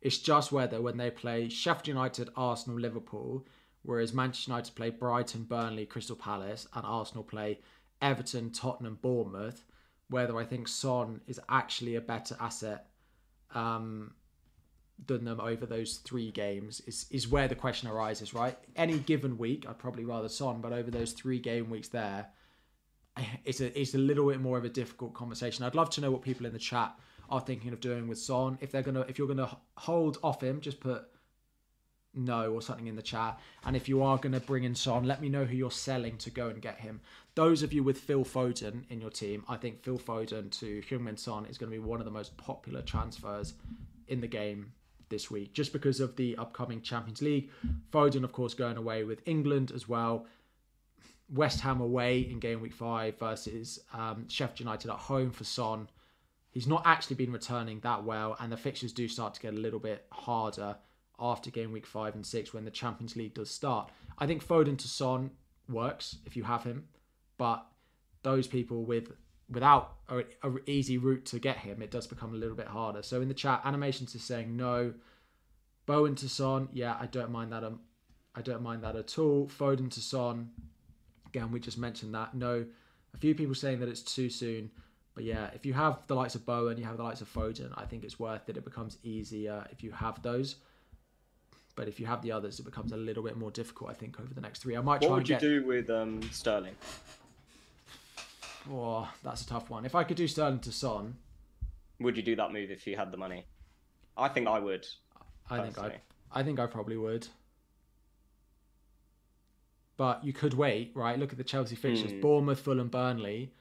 It's just whether when they play Sheffield United, Arsenal, Liverpool, whereas Manchester United play Brighton, Burnley, Crystal Palace, and Arsenal play Everton, Tottenham, Bournemouth, whether I think Son is actually a better asset um, than them over those three games is is where the question arises, right? Any given week, I'd probably rather Son, but over those three game weeks there, it's a it's a little bit more of a difficult conversation. I'd love to know what people in the chat are thinking of doing with Son. If they're gonna if you're gonna hold off him, just put no or something in the chat. And if you are gonna bring in Son, let me know who you're selling to go and get him. Those of you with Phil Foden in your team, I think Phil Foden to Heung-min Son is going to be one of the most popular transfers in the game this week, just because of the upcoming Champions League. Foden, of course, going away with England as well. West Ham away in game week five versus um, Sheffield United at home for Son. He's not actually been returning that well, and the fixtures do start to get a little bit harder after game week five and six when the Champions League does start. I think Foden to Son works if you have him, but those people with without a, a, easy route to get him, it does become a little bit harder. So in the chat, animations is saying no. Bowen to Son, yeah, I don't mind that. Um, I don't mind that at all. Foden to Son, again, we just mentioned that. No, a few people saying that it's too soon. But yeah, if you have the likes of Bowen, you have the likes of Foden, I think it's worth it. It becomes easier if you have those. But if you have the others, it becomes a little bit more difficult, I think, over the next three. I might try What would you get... do with um, Sterling? Oh, that's a tough one. If I could do Sterling to Son, would you do that move if you had the money? I think I would. I think I, I think I probably would. But you could wait, right? Look at the Chelsea fixtures: mm. Bournemouth, Fulham, Burnley.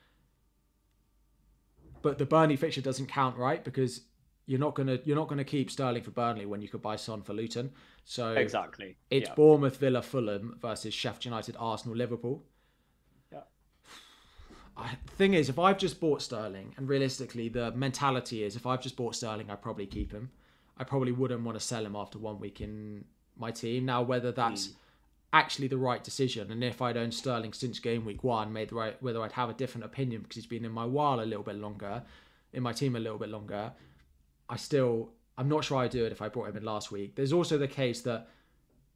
But the Burnley fixture doesn't count, right? Because you're not gonna you're not gonna keep Sterling for Burnley when you could buy Son for Luton. So exactly, it's yeah. Bournemouth, Villa, Fulham versus Sheffield United, Arsenal, Liverpool. I, the thing is, if I've just bought Sterling, and realistically, the mentality is if I've just bought Sterling, I probably keep him. I probably wouldn't want to sell him after one week in my team. Now, whether that's mm. actually the right decision, and if I'd owned Sterling since game week one, made the right, whether I'd have a different opinion because he's been in my while a little bit longer, in my team a little bit longer, I still, I'm not sure I'd do it if I brought him in last week. There's also the case that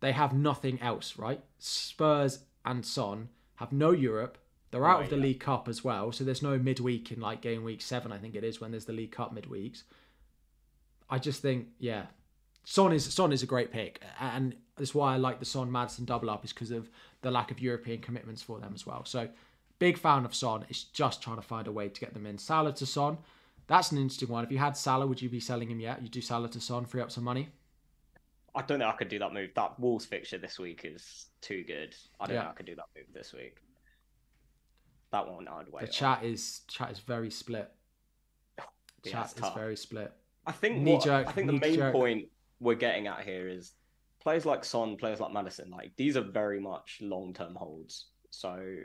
they have nothing else, right? Spurs and Son have no Europe they're out right, of the yeah. League Cup as well, so there's no midweek in like game week seven. I think it is when there's the League Cup midweeks. I just think, yeah, Son is Son is a great pick, and that's why I like the Son Maddison double up is because of the lack of European commitments for them as well. So, big fan of Son. It's just trying to find a way to get them in. Salah to Son, that's an interesting one. If you had Salah, would you be selling him yet? You do Salah to Son, free up some money. I don't think I could do that move. That Wolves fixture this week is too good. I don't yeah. think I could do that move this week that one I'd wait. The chat is chat is very split Yeah, chat is very split. I think Knee what, jerk- I think the main jerk. point we're getting at here is players like Son, players like Maddison, like these are very much long term holds. So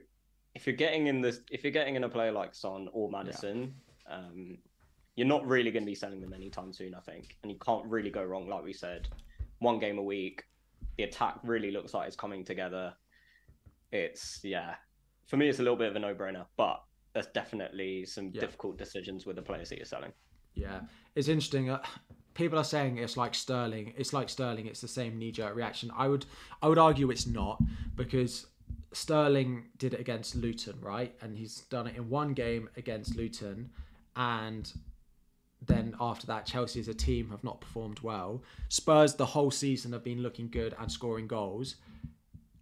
if you're getting in this, if you're getting in a player like Son or Maddison, um, you're not really going to be selling them anytime soon, I think, and you can't really go wrong. Like we said, one game a week, the attack really looks like it's coming together. It's yeah, for me, it's a little bit of a no brainer, but there's definitely some Yeah. difficult decisions with the players that you're selling. Yeah, it's interesting. Uh, people are saying it's like Sterling. It's like Sterling. It's the same knee jerk reaction. I would I would argue it's not because Sterling did it against Luton, right? And he's done it in one game against Luton, and then after that, Chelsea as a team have not performed well. Spurs the whole season have been looking good and scoring goals.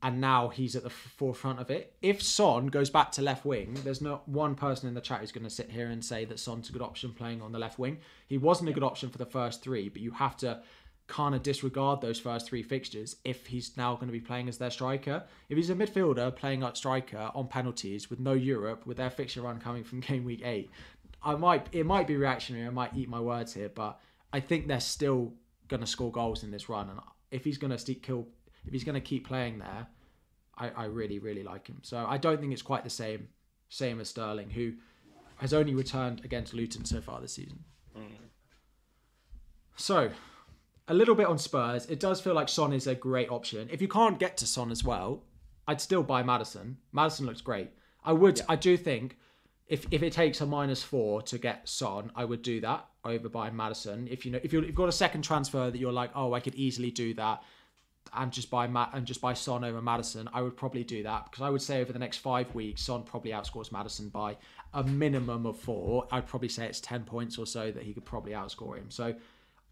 And now he's at the forefront of it. If Son goes back to left wing, there's not one person in the chat who's going to sit here and say that Son's a good option playing on the left wing. He wasn't a good option for the first three, but you have to kind of disregard those first three fixtures if he's now going to be playing as their striker. If he's a midfielder playing at striker on penalties with no Europe, with their fixture run coming from game week eight, I might it might be reactionary. I might eat my words here, but I think they're still going to score goals in this run. And if he's going to kill, if he's going to keep playing there, I, I really really like him. So I don't think it's quite the same same as Sterling, who has only returned against Luton so far this season. Mm. So a little bit on Spurs. It does feel like Son is a great option. If you can't get to Son as well, I'd still buy Maddison. Maddison looks great. I would. I do think if if it takes a minus four to get Son, I would do that over buying Maddison. If you know if, you have got a second transfer that you're like, oh, I could easily do that, and just buy Matt and just buy Son over Maddison, I would probably do that because I would say over the next five weeks, Son probably outscores Maddison by a minimum of four. I'd probably say it's ten points or so that he could probably outscore him. So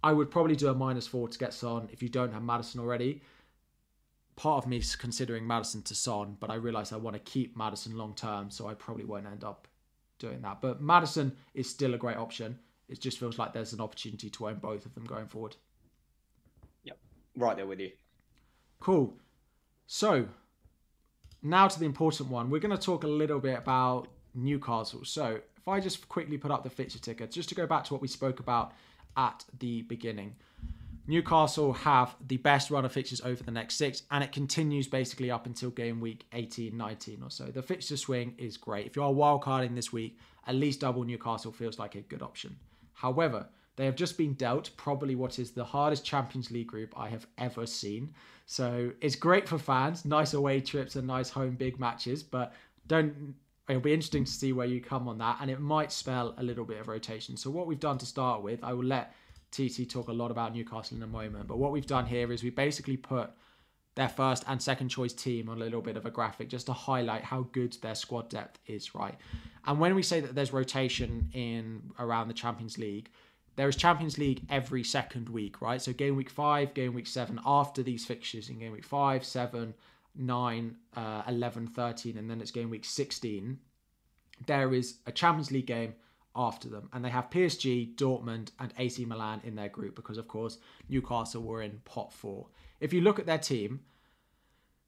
I would probably do a minus four to get Son if you don't have Maddison already. Part of me is considering Maddison to Son, but I realise I want to keep Maddison long term, so I probably won't end up doing that. But Maddison is still a great option. It just feels like there's an opportunity to own both of them going forward. Yep, right there with you. Cool. So now to the important one. We're going to talk a little bit about Newcastle. So if I just quickly put up the fixture ticker, just to go back to what we spoke about at the beginning. Newcastle have the best run of fixtures over the next six, and it continues basically up until game week 18, 19 or so. The fixture swing is great. If you are wildcarding this week, at least double Newcastle feels like a good option. However, they have just been dealt probably what is the hardest Champions League group I have ever seen. So it's great for fans, nice away trips and nice home big matches, but don't it'll be interesting to see where you come on that and it might spell a little bit of rotation. So what we've done to start with, I will let TT talk a lot about Newcastle in a moment, but what we've done here is we basically put their first and second choice team on a little bit of a graphic just to highlight how good their squad depth is, right? And when we say that there's rotation in around the Champions League, there is Champions League every second week, right? So game week five, game week seven, after these fixtures in game week five, seven, nine, uh, 11, 13, and then it's game week 16. There is a Champions League game after them, and they have PSG, Dortmund, and AC Milan in their group because, of course, Newcastle were in pot four. If you look at their team,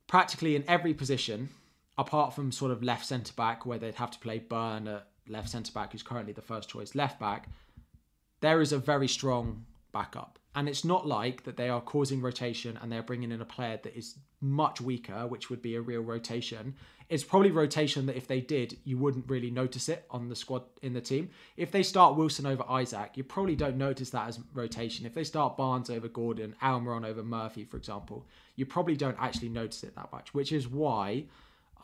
practically in every position, apart from sort of left centre back, where they'd have to play Burn at left centre back, who's currently the first choice left back, there is a very strong backup. And it's not like that they are causing rotation and they're bringing in a player that is much weaker, which would be a real rotation. It's probably rotation that if they did, you wouldn't really notice it on the squad in the team. If they start Wilson over Isak, you probably don't notice that as rotation. If they start Barnes over Gordon, Almiron over Murphy, for example, you probably don't actually notice it that much, which is why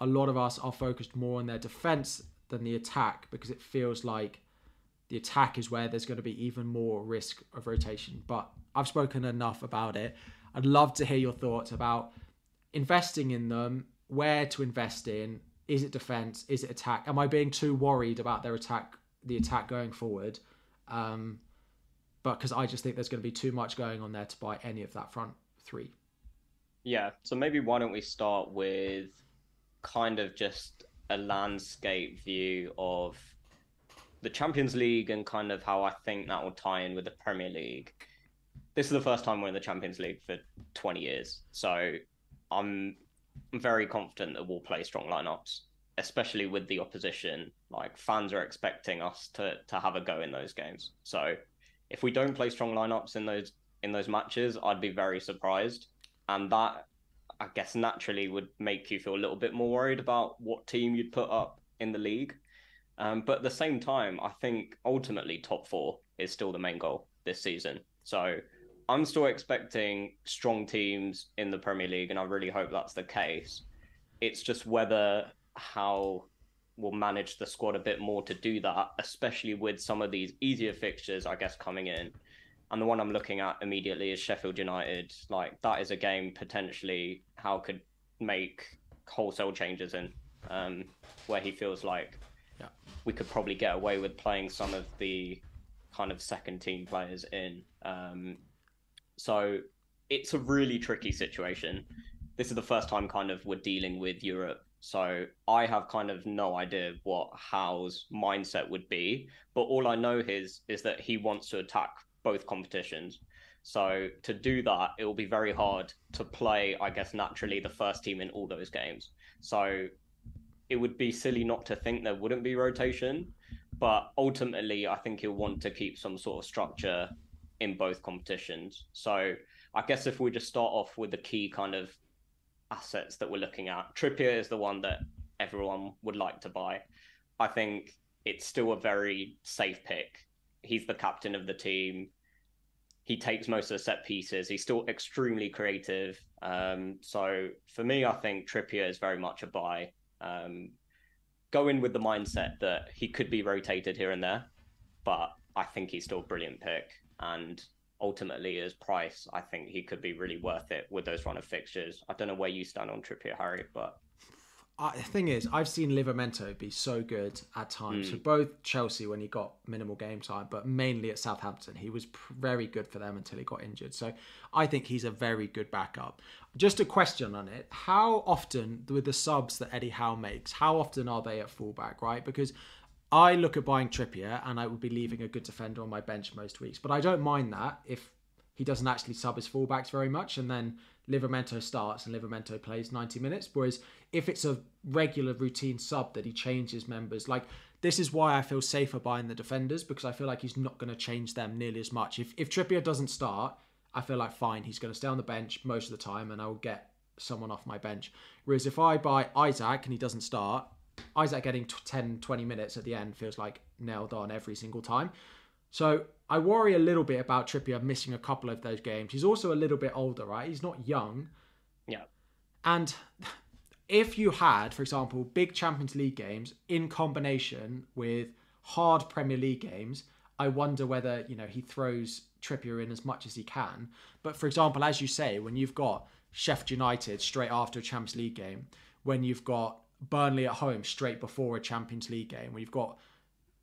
a lot of us are focused more on their defense than the attack because it feels like the attack is where there's going to be even more risk of rotation. But I've spoken enough about it. I'd love to hear your thoughts about investing in them, where to invest in. Is it defense? Is it attack? Am I being too worried about their attack, the attack going forward? Um, but because I just think there's going to be too much going on there to buy any of that front three. Yeah, so maybe why don't we start with kind of just a landscape view of the Champions League and kind of how I think that will tie in with the Premier League. This is the first time we're in the Champions League for 20 years, so I'm very confident that we'll play strong lineups. especially with the opposition. Like fans are expecting us to to have a go in those games. So if we don't play strong lineups in those in those matches, I'd be very surprised. And that I guess naturally would make you feel a little bit more worried about what team you'd put up in the league. Um, but at the same time, I think ultimately top four is still the main goal this season. So I'm still expecting strong teams in the Premier League, and I really hope that's the case. It's just whether Howe we'll manage the squad a bit more to do that, especially with some of these easier fixtures, I guess, coming in. And the one I'm looking at immediately is Sheffield United. Like that is a game potentially how could make wholesale changes in, um, where he feels like Yeah. we could probably get away with playing some of the kind of second team players in. Um, so it's a really tricky situation. This is the first time kind of we're dealing with Europe. So I have kind of no idea what Howe's mindset would be, but all I know is is that he wants to attack both competitions. So to do that, it will be very hard to play, I guess, naturally the first team in all those games. So it would be silly not to think there wouldn't be rotation, but ultimately, I think he'll want to keep some sort of structure in both competitions. So I guess if we just start off with the key kind of assets that we're looking at, Trippier is the one that everyone would like to buy. I think it's still a very safe pick. He's the captain of the team. He takes most of the set pieces. He's still extremely creative. Um, so for me, I think Trippier is very much a buy. Um, go in with the mindset that he could be rotated here and there, but I think he's still a brilliant pick. And ultimately, as price, I think he could be really worth it with those run of fixtures. I don't know where you stand on Trippier, Harry, but Uh, the thing is, I've seen Livramento be so good at times for both Chelsea when he got minimal game time, but mainly at Southampton. He was pr- very good for them until he got injured. So I think he's a very good backup. Just a question on it: How often, with the subs that Eddie Howe makes, how often are they at fullback? Right, because I look at buying Trippier and I would be leaving a good defender on my bench most weeks, but I don't mind that if he doesn't actually sub his fullbacks very much, and then Livramento starts and Livramento plays 90 minutes. Whereas if it's a regular routine sub that he changes members, like this is why I feel safer buying the defenders because I feel like he's not going to change them nearly as much. If if Trippier doesn't start, I feel like fine, he's going to stay on the bench most of the time, and I will get someone off my bench. Whereas if I buy Isak and he doesn't start, Isak getting t- 10, 20 minutes at the end feels like nailed on every single time. So I worry a little bit about Trippier missing a couple of those games. He's also a little bit older, right? He's not young. yeah, And if you had, for example, big Champions League games in combination with hard Premier League games, I wonder whether, you know, he throws Trippier in as much as he can. But for example, as you say, when you've got Sheffield United straight after a Champions League game, when you've got Burnley at home straight before a Champions League game, when you've got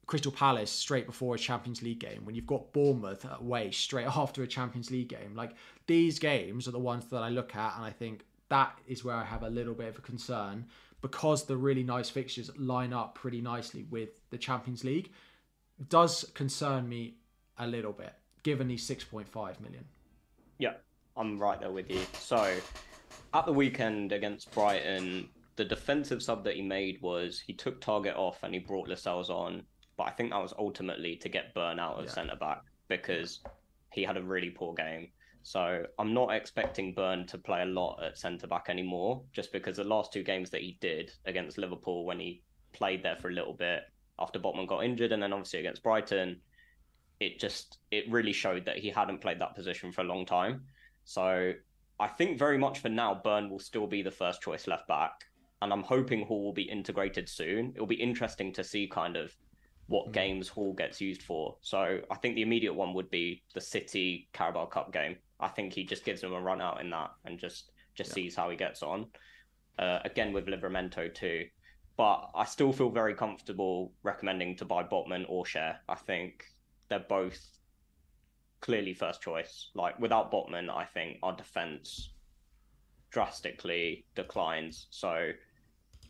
Crystal Palace straight before a Champions League game, when you've got Bournemouth away straight after a Champions League game, like these games are the ones that I look at and I think that is where I have a little bit of a concern because the really nice fixtures line up pretty nicely with the Champions League. Does concern me a little bit, given he's 6.5 million. Yeah, I'm right there with you. So, at the weekend against Brighton, the defensive sub that he made was he took Targett off and he brought Lascelles on. But I think that was ultimately to get Burn out of Yeah. centre back because he had a really poor game. So I'm not expecting Burn to play a lot at centre back anymore, just because the last two games that he did against Liverpool, when he played there for a little bit after Botman got injured, and then obviously against Brighton, it just it really showed that he hadn't played that position for a long time. So I think very much for now, Burn will still be the first choice left back, and I'm hoping Hall will be integrated soon. It'll be interesting to see kind of what games Hall gets used for. So I think the immediate one would be the City Carabao Cup game. I think he just gives him a run out in that and just just sees how he gets on. Uh, again with Livramento too. But I still feel very comfortable recommending to buy Botman or Schär. I think they're both clearly first choice. Like without Botman, I think our defense drastically declines. So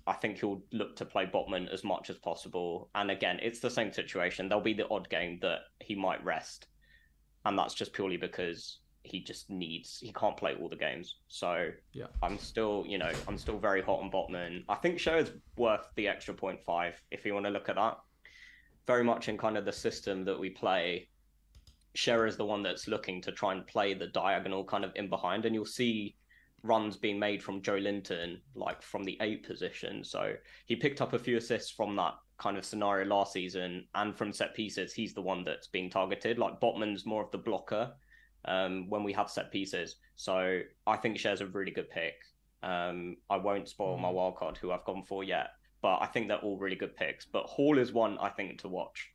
I think he'll look to play Botman as much as possible. And again, it's the same situation. There'll be the odd game that he might rest. And that's just purely because he just needs he can't play all the games. So yeah, I'm still you know I'm still very hot on Botman. I think Schär is worth the extra 0.5 if you want to look at that. Very much in kind of the system that we play. Schär is the one that's looking to try and play the diagonal kind of in behind, and you'll see runs being made from Joelinton, like from the eight position. So he picked up a few assists from that kind of scenario last season, and from set pieces, he's the one that's being targeted. Like Botman's more of the blocker um, when we have set pieces. So I think Schär's a really good pick. Um, I won't spoil mm. my wild card who I've gone for yet, but I think they're all really good picks. But Hall is one I think to watch.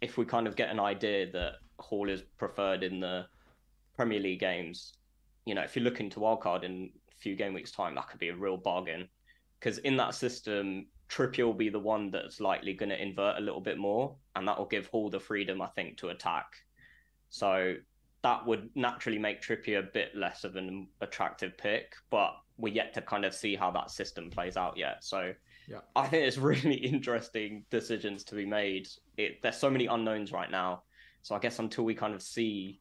If we kind of get an idea that Hall is preferred in the Premier League games, you know, if you look into to wildcard in a few game weeks' time, that could be a real bargain. Because in that system, Trippier will be the one that's likely going to invert a little bit more, and that will give Hall the freedom, I think, to attack. So that would naturally make Trippier a bit less of an attractive pick, but we're yet to kind of see how that system plays out yet. So yeah. I think it's really interesting decisions to be made. It, there's so many unknowns right now. So I guess until we kind of see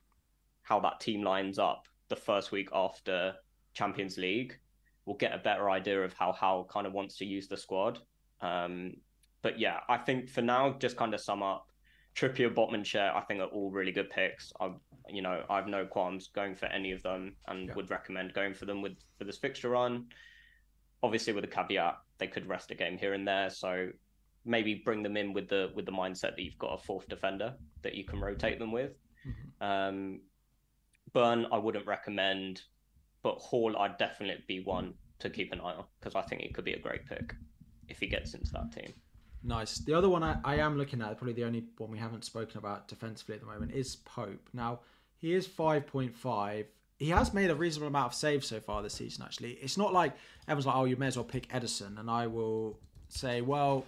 how that team lines up the first week after Champions League, we'll get a better idea of how Howe kind of wants to use the squad. Um, but yeah, I think for now, just kind of sum up, Trippier, Botman, Schär, I think are all really good picks. I, you know, I have no qualms going for any of them, and yeah. would recommend going for them with for this fixture run. Obviously, with a caveat, they could rest a game here and there, so maybe bring them in with the with the mindset that you've got a fourth defender that you can rotate them with. Mm-hmm. Um, Burn, I wouldn't recommend, but Hall, I'd definitely be one to keep an eye on because I think it could be a great pick if he gets into that team. Nice. The other one I, I am looking at, probably the only one we haven't spoken about defensively at the moment, is Pope. Now, he is 5.5. He has made a reasonable amount of saves so far this season, actually. It's not like everyone's like, oh, you may as well pick Ederson. And I will say, well,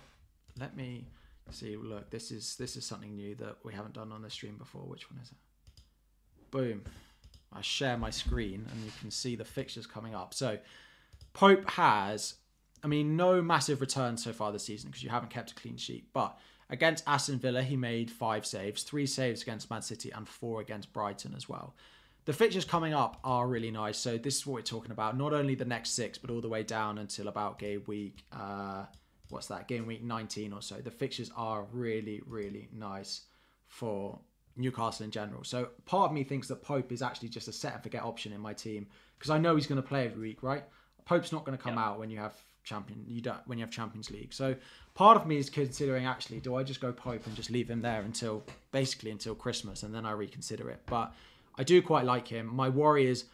let me see. Look, this is this is something new that we haven't done on the stream before. Which one is it? Boom. I share my screen and you can see the fixtures coming up. So Pope has I mean, no massive returns so far this season because you haven't kept a clean sheet. But against Aston Villa, he made five saves, three saves against Man City, and four against Brighton as well. The fixtures coming up are really nice. So this is what we're talking about. Not only the next six, but all the way down until about game week. Uh, what's that? Game week 19 or so. The fixtures are really, really nice for Newcastle in general. So part of me thinks that Pope is actually just a set and forget option in my team because I know he's going to play every week, right? Pope's not going to come yeah. out when you have champion you don't when you have Champions League. So part of me is considering actually do I just go Pope and just leave him there until basically until Christmas and then I reconsider it. But I do quite like him. My worry is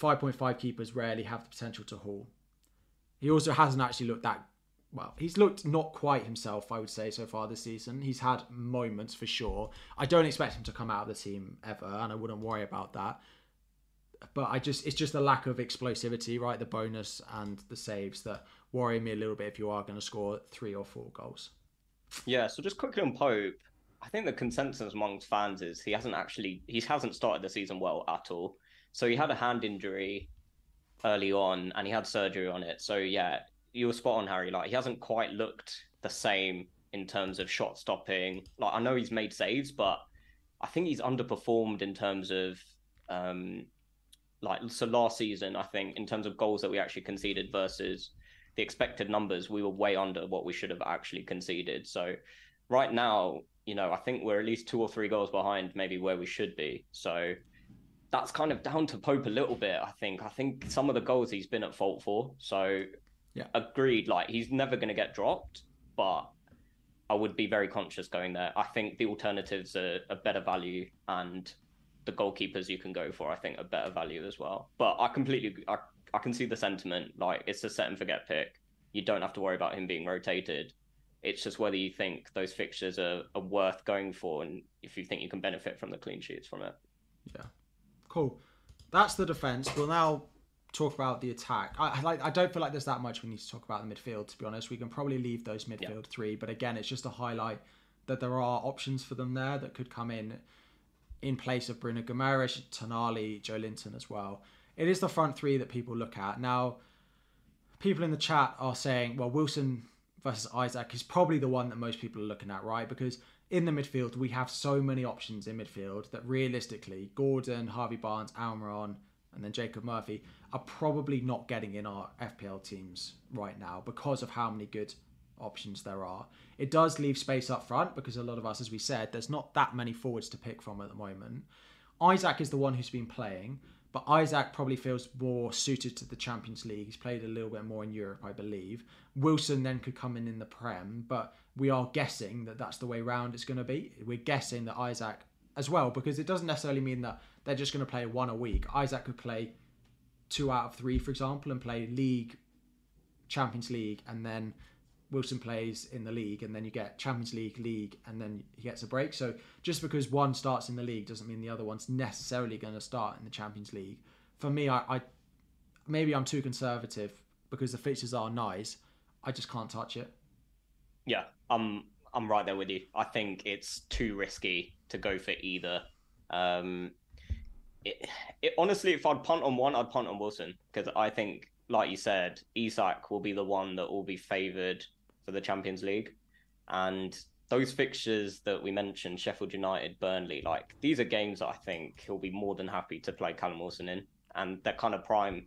5.5 keepers rarely have the potential to haul. He also hasn't actually looked that well. He's looked not quite himself, I would say, so far this season. He's had moments for sure. I don't expect him to come out of the team ever, and I wouldn't worry about that but I just it's just the lack of explosivity, right? The bonus and the saves that worry me a little bit if you are going to score three or four goals. Yeah, so just quickly on Pope, I think the consensus amongst fans is he hasn't actually he hasn't started the season well at all. So he had a hand injury early on and he had surgery on it. So yeah, you were spot on, Harry. Like he hasn't quite looked the same in terms of shot stopping. Like I know he's made saves, but I think he's underperformed in terms of um like so last season, I think in terms of goals that we actually conceded versus the expected numbers, we were way under what we should have actually conceded. So right now, you know, I think we're at least two or three goals behind maybe where we should be. So that's kind of down to Pope a little bit, I think. I think some of the goals he's been at fault for. So yeah. agreed, like he's never gonna get dropped, but I would be very conscious going there. I think the alternatives are a better value and the goalkeepers you can go for, I think, are better value as well. But I completely I I can see the sentiment. Like it's a set and forget pick. You don't have to worry about him being rotated. It's just whether you think those fixtures are, are worth going for, and if you think you can benefit from the clean sheets from it. Yeah, cool. That's the defense. We'll now talk about the attack. I like. I don't feel like there's that much we need to talk about the midfield. To be honest, we can probably leave those midfield yeah. three. But again, it's just to highlight that there are options for them there that could come in in place of Bruno Guimaraes, Tonali, Joelinton as well it is the front three that people look at. Now, people in the chat are saying, well, Wilson versus Isak is probably the one that most people are looking at, right? Because in the midfield, we have so many options in midfield that realistically, Gordon, Harvey Barnes, Almiron, and then Jacob Murphy are probably not getting in our FPL teams right now because of how many good options there are. It does leave space up front because a lot of us, as we said, there's not that many forwards to pick from at the moment. Isak is the one who's been playing, but Isak probably feels more suited to the Champions League. He's played a little bit more in Europe, I believe. Wilson then could come in in the Prem, but we are guessing that that's the way round it's going to be. We're guessing that Isak as well, because it doesn't necessarily mean that they're just going to play one a week. Isak could play two out of three, for example, and play League, Champions League, and then Wilson plays in the league, and then you get Champions League, league, and then he gets a break. So just because one starts in the league doesn't mean the other one's necessarily going to start in the Champions League. For me, I, I maybe I'm too conservative because the fixtures are nice. I just can't touch it. Yeah, I'm I'm right there with you. I think it's too risky to go for either. Um, it, it honestly, if I'd punt on one, I'd punt on Wilson because I think, like you said, Isak will be the one that will be favoured for the Champions League, and those fixtures that we mentioned, Sheffield United, Burnley, like these are games that I think he'll be more than happy to play Callum Wilson in, and they're kind of prime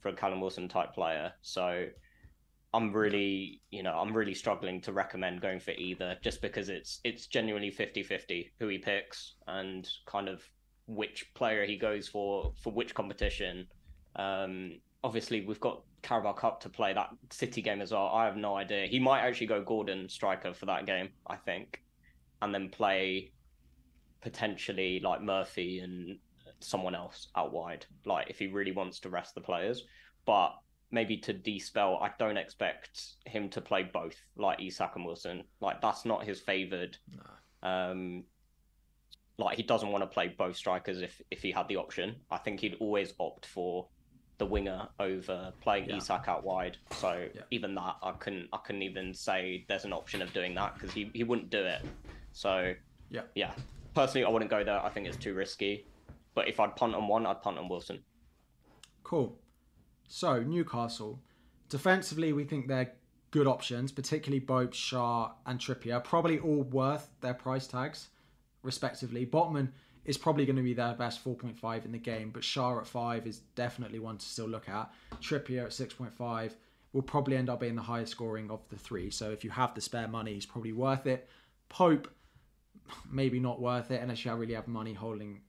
for a Callum Wilson type player. So I'm really, you know, I'm really struggling to recommend going for either just because it's it's genuinely 50-50 who he picks and kind of which player he goes for for which competition. Um, obviously, we've got Carabao Cup to play that City game as well. I have no idea. He might actually go Gordon striker for that game, I think, and then play potentially like Murphy and someone else out wide, like if he really wants to rest the players. But maybe to dispel, I don't expect him to play both, like Isak and Wilson. Like that's not his favoured. Um, like he doesn't want to play both strikers if if he had the option. I think he'd always opt for the winger over playing yeah. Isak out wide. So yeah. even that, I couldn't I couldn't even say there's an option of doing that because he he wouldn't do it. So yeah, yeah. Personally, I wouldn't go there. I think it's too risky. But if I'd punt on one, I'd punt on Wilson. Cool. So Newcastle, defensively, we think they're good options, particularly Pope, Schär, and Trippier. Probably all worth their price tags, respectively. Botman is probably going to be their best 4.5 in the game, but Schär at 5 is definitely one to still look at. Trippier at 6.5 will probably end up being the highest scoring of the three. So if you have the spare money, he's probably worth it. Pope, maybe not worth it unless you really have money holding,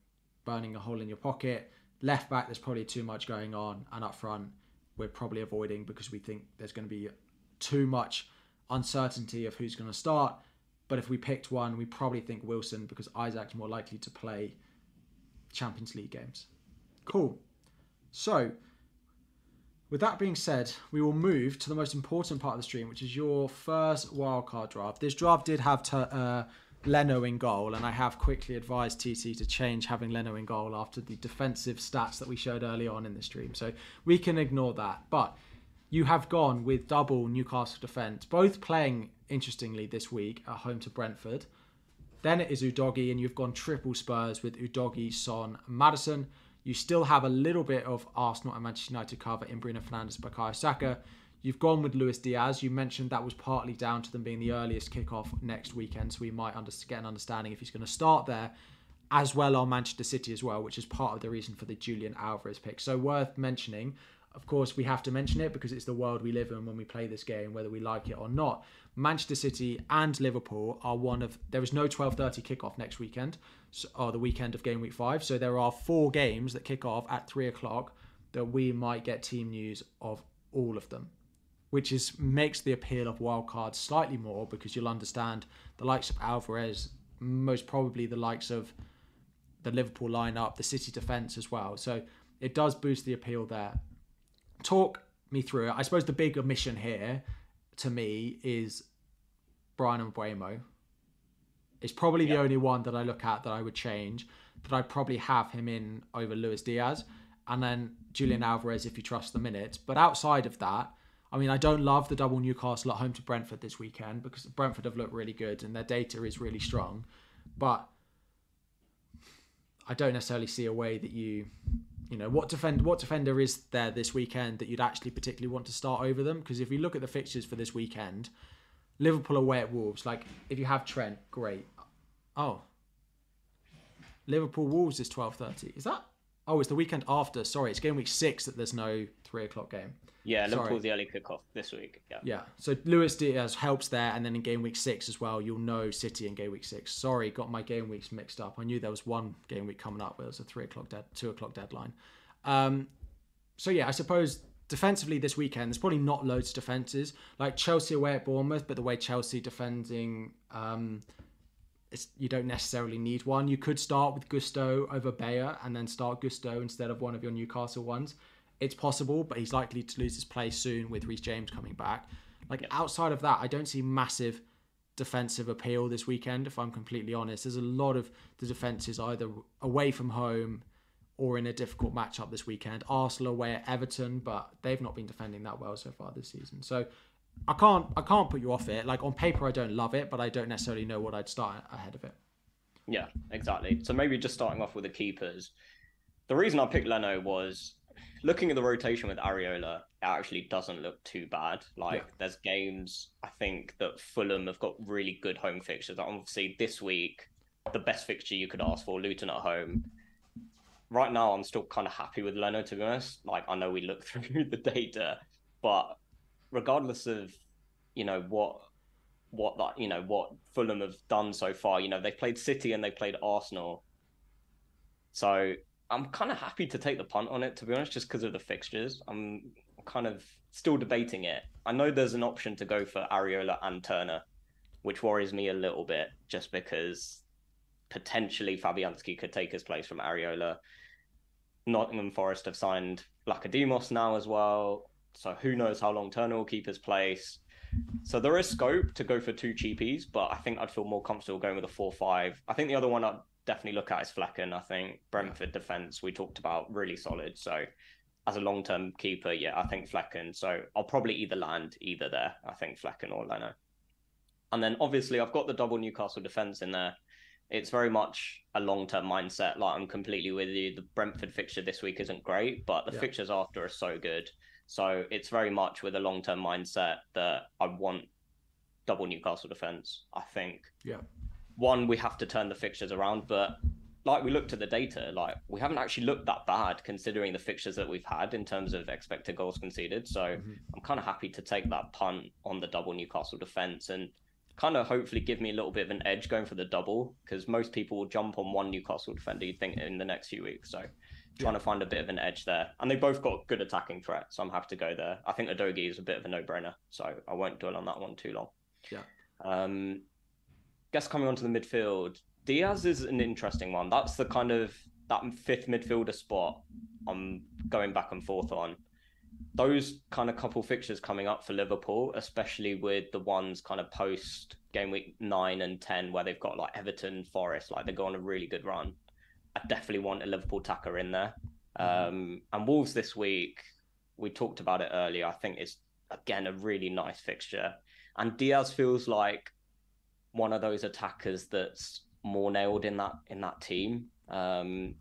burning a hole in your pocket. Left back, there's probably too much going on, and up front, we're probably avoiding because we think there's going to be too much uncertainty of who's going to start. But if we picked one, we probably think Wilson because Isak's more likely to play Champions League games. Cool. So, with that being said, we will move to the most important part of the stream, which is your first wildcard draft. This draft did have t- uh, Leno in goal, and I have quickly advised TC to change having Leno in goal after the defensive stats that we showed early on in the stream. So we can ignore that. But you have gone with double Newcastle defence, both playing interestingly this week at home to Brentford. Then it is Udogie, and you've gone triple Spurs with Udogie, Son, Maddison. You still have a little bit of Arsenal and Manchester United cover in Bruno Fernandes, Bukayo Saka. You've gone with Luis Diaz. You mentioned that was partly down to them being the earliest kickoff next weekend, so we might under- get an understanding if he's going to start there, as well on Manchester City as well, which is part of the reason for the Julian Alvarez pick. So worth mentioning. Of course, we have to mention it because it's the world we live in when we play this game, whether we like it or not. Manchester City and Liverpool are one of there is no 12:30 kickoff next weekend, or the weekend of game week five. So there are four games that kick off at three o'clock that we might get team news of all of them, which is makes the appeal of wildcards slightly more because you'll understand the likes of Alvarez, most probably the likes of the Liverpool lineup, the City defense as well. So it does boost the appeal there talk me through it. I suppose the big omission here to me is Bryan Mbeumo. It's probably the only one that I look at that I would change. That I'd probably have him in over Luis Diaz, and then Julian Alvarez if you trust the minutes. But outside of that, I mean, I don't love the double Newcastle at home to Brentford this weekend because Brentford have looked really good and their data is really strong. But I don't necessarily see a way that you you know what defend what defender is there this weekend that you'd actually particularly want to start over them? Because if you look at the fixtures for this weekend, Liverpool away at Wolves. Like if you have Trent, great. Oh, Liverpool Wolves is twelve thirty. Is that? Oh, it's the weekend after. Sorry, it's game week six that there's no three o'clock game. Yeah, Sorry. Liverpool's the early kickoff this week. Yeah. Yeah. So Luis Diaz helps there, and then in game week six as well, you'll know City in game week six. Sorry, got my game weeks mixed up. I knew there was one game week coming up, but it was a three o'clock, dead, two o'clock deadline. Um, so yeah, I suppose defensively this weekend, there's probably not loads of defenses like Chelsea away at Bournemouth, but the way Chelsea defending, um, it's, you don't necessarily need one. You could start with Gusto over Bayer and then start Gusto instead of one of your Newcastle ones. It's possible, but he's likely to lose his place soon with Reece James coming back. Like outside of that, I don't see massive defensive appeal this weekend. If I'm completely honest, there's a lot of the defenses either away from home or in a difficult matchup this weekend. Arsenal away at Everton, but they've not been defending that well so far this season. So I can't I can't put you off it. Like on paper, I don't love it, but I don't necessarily know what I'd start ahead of it. Yeah, exactly. So maybe just starting off with the keepers. The reason I picked Leno was looking at the rotation with Areola, it actually doesn't look too bad. Like Yeah. there's games I think that Fulham have got really good home fixtures. Obviously this week, the best fixture you could ask for, Luton at home. Right now I'm still kind of happy with Leno to be honest. Like I know we look through the data, but regardless of you know what what that you know what Fulham have done so far, you know, they've played City and they played Arsenal. So I'm kind of happy to take the punt on it, to be honest, just because of the fixtures. I'm kind of still debating it. I know there's an option to go for Areola and Turner, which worries me a little bit, just because potentially Fabianski could take his place from Areola. Nottingham Forest have signed Vlachodimos now as well, so who knows how long Turner will keep his place. So there is scope to go for two cheapies, but I think I'd feel more comfortable going with a four-five. I think the other one I'd definitely look at is Flekken. I think Brentford defense we talked about really solid. So as a long-term keeper, yeah, I think Flekken. So I'll probably either land either there. I think Flekken or Leno. And then obviously I've got the double Newcastle defense in there. It's very much a long-term mindset. Like I'm completely with you. The Brentford fixture this week isn't great, but the Yeah. fixtures after are so good. So it's very much with a long-term mindset that I want double Newcastle defense. I think Yeah. One we have to turn the fixtures around, but like we looked at the data, like we haven't actually looked that bad considering the fixtures that we've had in terms of expected goals conceded. So I'm kind of happy to take that punt on the double Newcastle defense and kind of hopefully give me a little bit of an edge going for the double because most people will jump on one Newcastle defender you think in the next few weeks. So trying to find a bit of an edge there. And they both got good attacking threat, so I'm happy to go there. I think Udogie is a bit of a no-brainer, so I won't dwell on that one too long. Yeah. Um, guess coming on to the midfield, Diaz is an interesting one. That's the kind of that fifth midfielder spot I'm going back and forth on. Those kind of couple fixtures coming up for Liverpool, especially with the ones kind of post game week nine and ten, where they've got like Everton, Forest, like they go on a really good run. I definitely want a Liverpool tacker in there. Um, and Wolves this week, we talked about it earlier. I think it's again a really nice fixture, and Diaz feels like one of those attackers that's more nailed in that in that team. Um,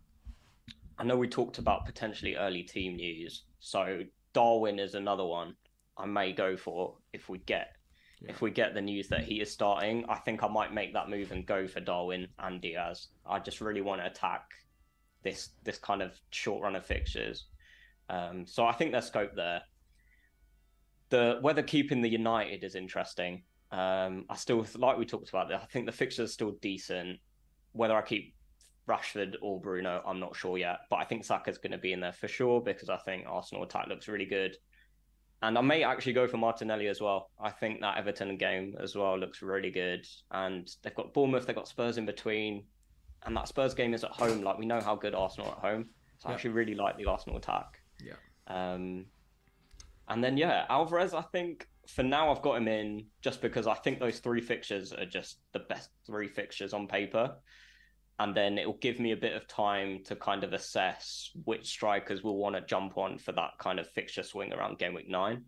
I know we talked about potentially early team news, so Darwin is another one I may go for if we get if we get the news that he is starting. I think I might make that move and go for Darwin and Diaz. I just really want to attack this this kind of short run of fixtures. Um, so I think there's scope there. The whether keeping the United is interesting. Um, I still like we talked about. that. I think the fixtures are still decent. Whether I keep Rashford or Bruno, I'm not sure yet. But I think Saka's going to be in there for sure because I think Arsenal attack looks really good. And I may actually go for Martinelli as well. I think that Everton game as well looks really good. And they've got Bournemouth, they've got Spurs in between. And that Spurs game is at home. Like we know how good Arsenal are at home. So I Yeah. actually really like the Arsenal attack. Yeah. Um, and then yeah, Alvarez. I think for now I've got him in just because I think those three fixtures are just the best three fixtures on paper, and then it will give me a bit of time to kind of assess which strikers will want to jump on for that kind of fixture swing around game week nine,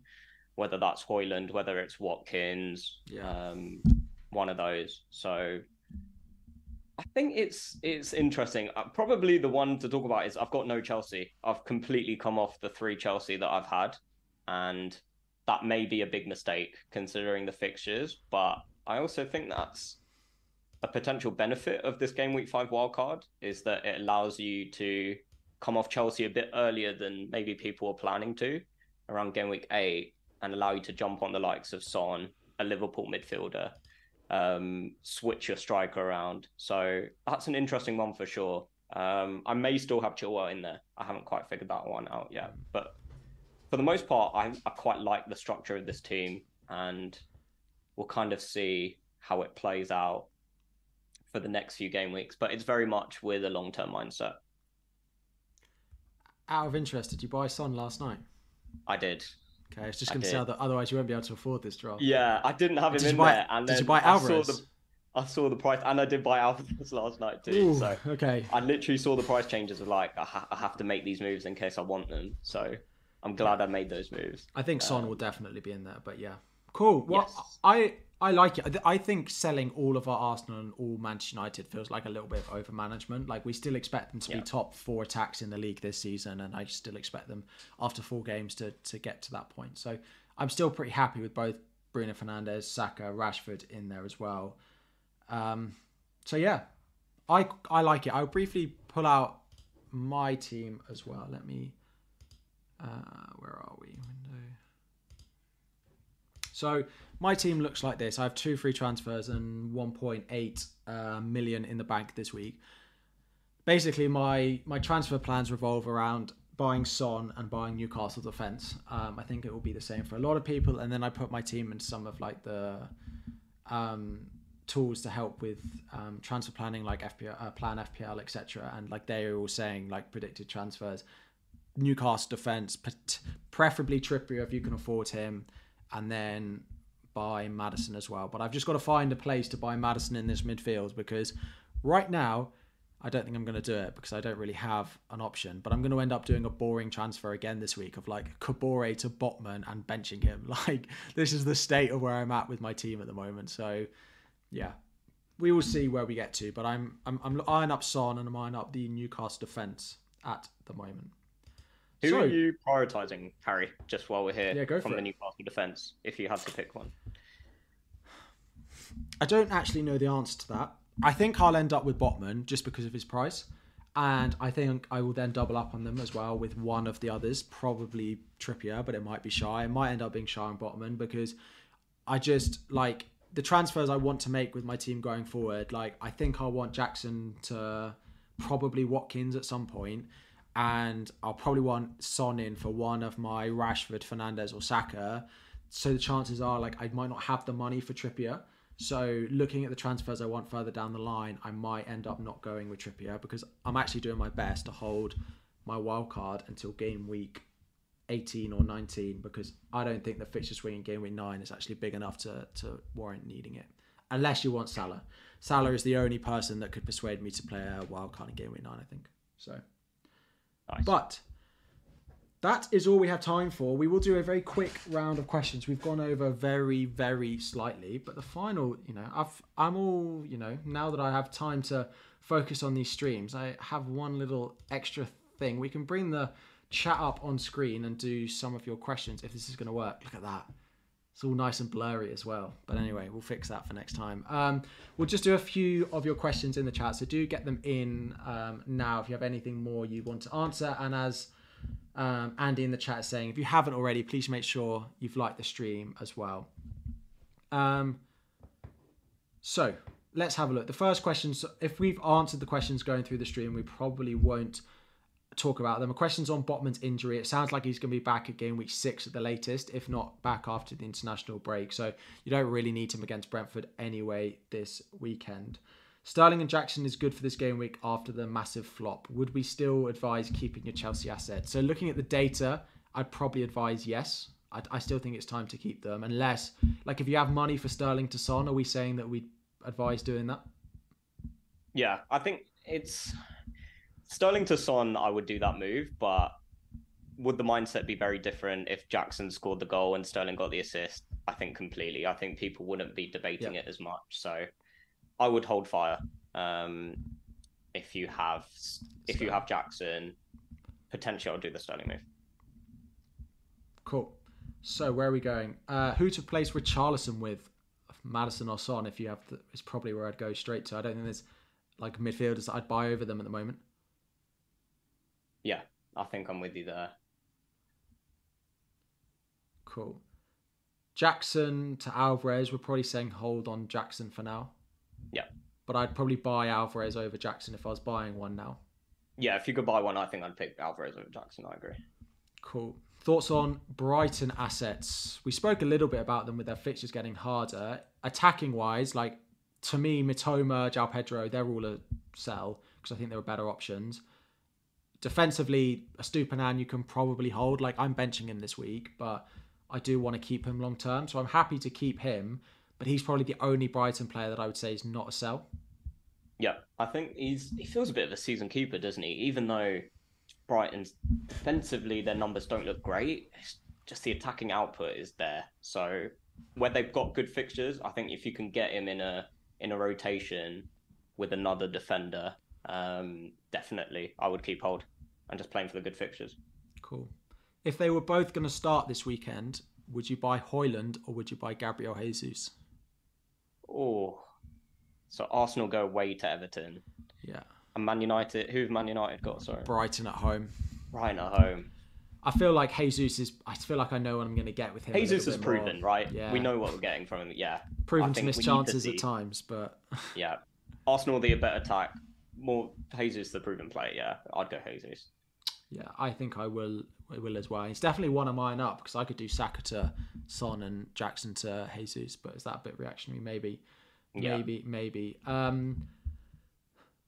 whether that's Højlund, whether it's Watkins, Yeah. um, one of those. So. I think it's it's interesting. Uh, probably the one to talk about is I've got no Chelsea. I've completely come off the three Chelsea that I've had, and that may be a big mistake considering the fixtures. But I also think that's a potential benefit of this game week five wildcard is that it allows you to come off Chelsea a bit earlier than maybe people were planning to around game week eight and allow you to jump on the likes of Son, a Liverpool midfielder, um, switch your striker around. So that's an interesting one for sure. Um, I may still have Chilwell in there. I haven't quite figured that one out yet. But for the most part, I, I quite like the structure of this team and we'll kind of see how it plays out for the next few game weeks. But it's very much with a long term mindset. Out of interest, did you buy Son last night? I did. Okay, I was just going to say that otherwise you won't be able to afford this draft. Yeah, I didn't have him did in buy, there. And did you buy Alvarez? I saw, the, I saw the price, and I did buy Alvarez last night too. Ooh, so okay, I literally saw the price changes of like I, ha- I, have to make these moves in case I want them. So I'm glad I made those moves. I think Son um, will definitely be in there, but yeah, cool. Well, yes. I I like it. I think selling all of our Arsenal and all Manchester United feels like a little bit of over management. Like we still expect them to yeah. be top four attacks in the league this season, and I still expect them after four games to to get to that point. So I'm still pretty happy with both Bruno Fernandes, Saka, Rashford in there as well. Um, so yeah, I I like it. I'll briefly pull out my team as well. Let me. Uh, where are we? Window. So my team looks like this. I have two free transfers and 1.8 uh, million in the bank this week. Basically, my my transfer plans revolve around buying Son and buying Newcastle defense. Um, I think it will be the same for a lot of people. And then I put my team in some of like the um, tools to help with um, transfer planning, like FPL, uh, Plan FPL, etc. And like they are all saying, like predicted transfers. Newcastle defense, preferably Trippier if you can afford him, and then buy Maddison as well. But I've just got to find a place to buy Maddison in this midfield because right now I don't think I'm going to do it because I don't really have an option. But I'm going to end up doing a boring transfer again this week of like Kabore to Botman and benching him. Like this is the state of where I'm at with my team at the moment. So yeah, we will see where we get to. But I'm I'm, I'm eyeing up Son and I'm eyeing up the Newcastle defense at the moment. Who so, are you prioritizing, Harry? Just while we're here, yeah, go from the it. Newcastle defense, if you had to pick one. I don't actually know the answer to that. I think I'll end up with Botman just because of his price. And I think I will then double up on them as well with one of the others, probably Trippier, but it might be Schär. It might end up being Schär and Botman because I just like the transfers I want to make with my team going forward. Like, I think I want Jackson to probably Watkins at some point and I'll probably want Son in for one of my Rashford, Fernandes, or Saka. So the chances are like I might not have the money for Trippier. So looking at the transfers I want further down the line, I might end up not going with Trippier because I'm actually doing my best to hold my wild card until game week 18 or 19 because I don't think the fixture swing in game week 9 is actually big enough to, to warrant needing it. Unless you want Salah. Salah is the only person that could persuade me to play a wild card in game week 9, I think. So Nice. But that is all we have time for. We will do a very quick round of questions. We've gone over very, very slightly, but the final, you know, I've, I'm all, you know, now that I have time to focus on these streams, I have one little extra thing. We can bring the chat up on screen and do some of your questions if this is going to work. Look at that. It's all nice and blurry as well. But anyway, we'll fix that for next time. Um, we'll just do a few of your questions in the chat. So do get them in um, now if you have anything more you want to answer. And as um, Andy in the chat is saying, if you haven't already, please make sure you've liked the stream as well. Um, so let's have a look. The first questions, if we've answered the questions going through the stream, we probably won't talk about them. A question's on Botman's injury. It sounds like he's going to be back at game week six at the latest, if not back after the international break. So you don't really need him against Brentford anyway this weekend. Sterling and Jackson is good for this game week after the massive flop. Would we still advise keeping your Chelsea asset? So looking at the data, I'd probably advise yes. I, I still think it's time to keep them, unless like if you have money for Sterling to Son, are we saying that we advise doing that? Yeah, I think it's Sterling to Son, I would do that move, but would the mindset be very different if Jackson scored the goal and Sterling got the assist? I think completely. I think people wouldn't be debating yeah. it as much. So I would hold fire. Um, if you have if you have Jackson, potentially I'll do the Sterling move. Cool. So where are we going? Uh, who to replace Richarlison with? Maddison or Son? If you have, the, is probably where I'd go straight to. I don't think there's like midfielders that I'd buy over them at the moment. Yeah, I think I'm with you there. Cool. Jackson to Alvarez. We're probably saying hold on Jackson for now. Yeah. But I'd probably buy Alvarez over Jackson if I was buying one now. Yeah, if you could buy one, I think I'd pick Alvarez over Jackson. I agree. Cool. Thoughts on Brighton assets? We spoke a little bit about them with their fixtures getting harder. Attacking wise, like to me, Mitoma, João Pedro, they're all a sell because I think they were better options. Defensively, Estupiñán you can probably hold. Like I'm benching him this week, but I do want to keep him long term, so I'm happy to keep him. But he's probably the only Brighton player that I would say is not a sell. Yeah, I think he's he feels a bit of a season keeper, doesn't he? Even though Brighton's defensively their numbers don't look great, just the attacking output is there. So where they've got good fixtures, I think if you can get him in a in a rotation with another defender, um, definitely I would keep hold and just playing for the good fixtures. Cool. If they were both going to start this weekend, would you buy Højlund or would you buy Gabriel Jesus? Oh, so Arsenal go away to Everton. Yeah. And Man United, who've Man United got? Sorry, Brighton at home. Brighton at home. I feel like Jesus is. I feel like I know what I'm going to get with him. Jesus is proven, more. right? Yeah. We know what we're getting from him. Yeah, proven to miss chances at times, but yeah, Arsenal the better attack. More Jesus the proven player. Yeah, I'd go Jesus. Yeah, I think I will. I will as well. He's definitely one of mine up because I could do Saka to Son and Jackson to Jesus, but is that a bit reactionary? Maybe, Yeah. maybe, maybe. Um,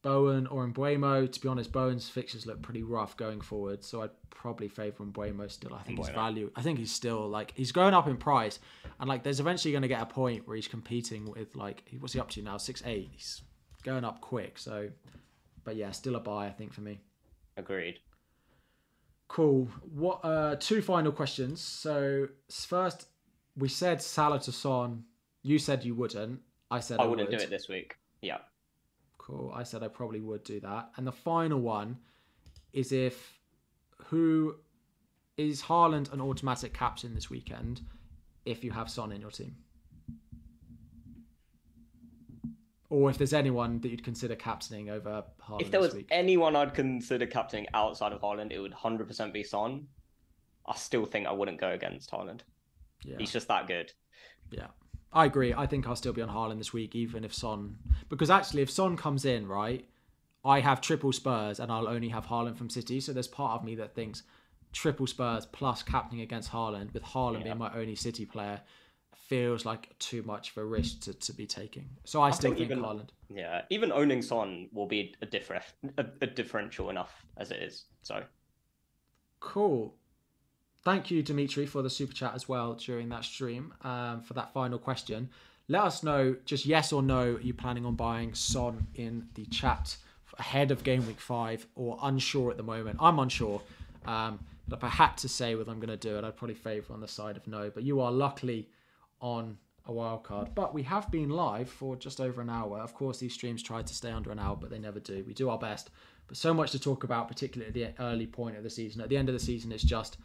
Bowen or Mbeumo. To be honest, Bowen's fixtures look pretty rough going forward, so I'd probably favour Mbeumo still. I think his value. I think he's still like he's going up in price, and like there's eventually going to get a point where he's competing with like what's he up to now? Six eight. He's going up quick. So, but yeah, still a buy. I think for me. Agreed. Cool. What? Uh, two final questions. So first, we said Salah to Son. You said you wouldn't. I said I, I wouldn't would. do it this week. Yeah. Cool. I said I probably would do that. And the final one is if who is Haaland an automatic captain this weekend if you have Son in your team? Or if there's anyone that you'd consider captaining over Haaland If there was week. anyone I'd consider captaining outside of Haaland, it would 100% be Son. I still think I wouldn't go against Haaland. yeah. He's just that good. Yeah. I agree. I think I'll still be on Haaland this week, even if Son. Because actually, if Son comes in, right, I have triple Spurs and I'll only have Haaland from City. So there's part of me that thinks triple Spurs plus captaining against Haaland, with Haaland Yeah. being my only City player, feels like too much of a risk to, to be taking. So I, still think think, even- Haaland. Yeah, even owning Son will be a different, a, a differential enough as it is. So Cool. Thank you, Dimitri, for the super chat as well during that stream um, for that final question. Let us know, just yes or no, are you planning on buying Son in the chat ahead of game week five or unsure at the moment? I'm unsure. Um, but if I had to say whether I'm going to do it, I'd probably favour on the side of no. But you are luckily on a wild card. But we have been live for just over an hour. Of course, these streams try to stay under an hour, but they never do. We do our best. But so much to talk about, particularly at the early point of the season. At the end of the season, it's just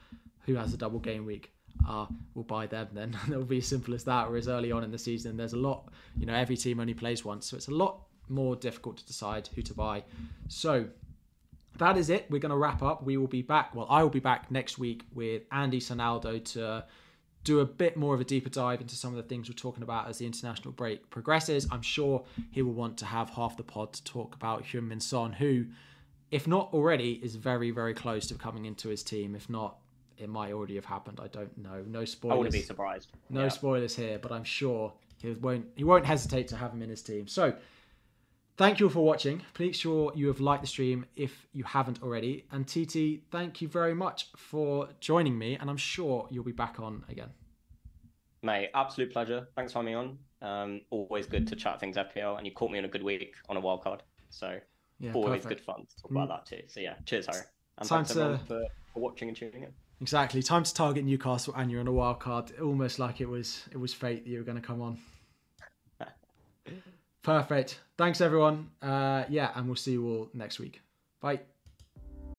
who has a double game week. Uh, we'll buy them then. It'll be as simple as that. Whereas early on in the season, there's a lot, you know, every team only plays once. So it's a lot more difficult to decide who to buy. So that is it. We're going to wrap up. We will be back. Well, I will be back next week with Andy Sonaldo to do a bit more of a deeper dive into some of the things we're talking about as the international break progresses. I'm sure he will want to have half the pod to talk about Heung-Min Son, who, if not already, is very, very close to coming into his team. If not, it might already have happened. I don't know. No spoilers. I wouldn't be surprised. No Yeah. spoilers here, but I'm sure he won't he won't hesitate to have him in his team. So thank you all for watching. Please sure you have liked the stream if you haven't already. And TT, thank you very much for joining me, and I'm sure you'll be back on again. Mate, absolute pleasure. Thanks for having me on. Um, always good to chat things FPL, and you caught me on a good week on a wild card. So Yeah, always perfect. good fun to talk about that too. So yeah, cheers, Harry. And Time thanks everyone to- for, for watching and tuning in. Exactly. Time to target Newcastle, and you're on a wild card. Almost like it was it was fate that you were going to come on. Perfect. Thanks, everyone. Uh, yeah, and we'll see you all next week. Bye.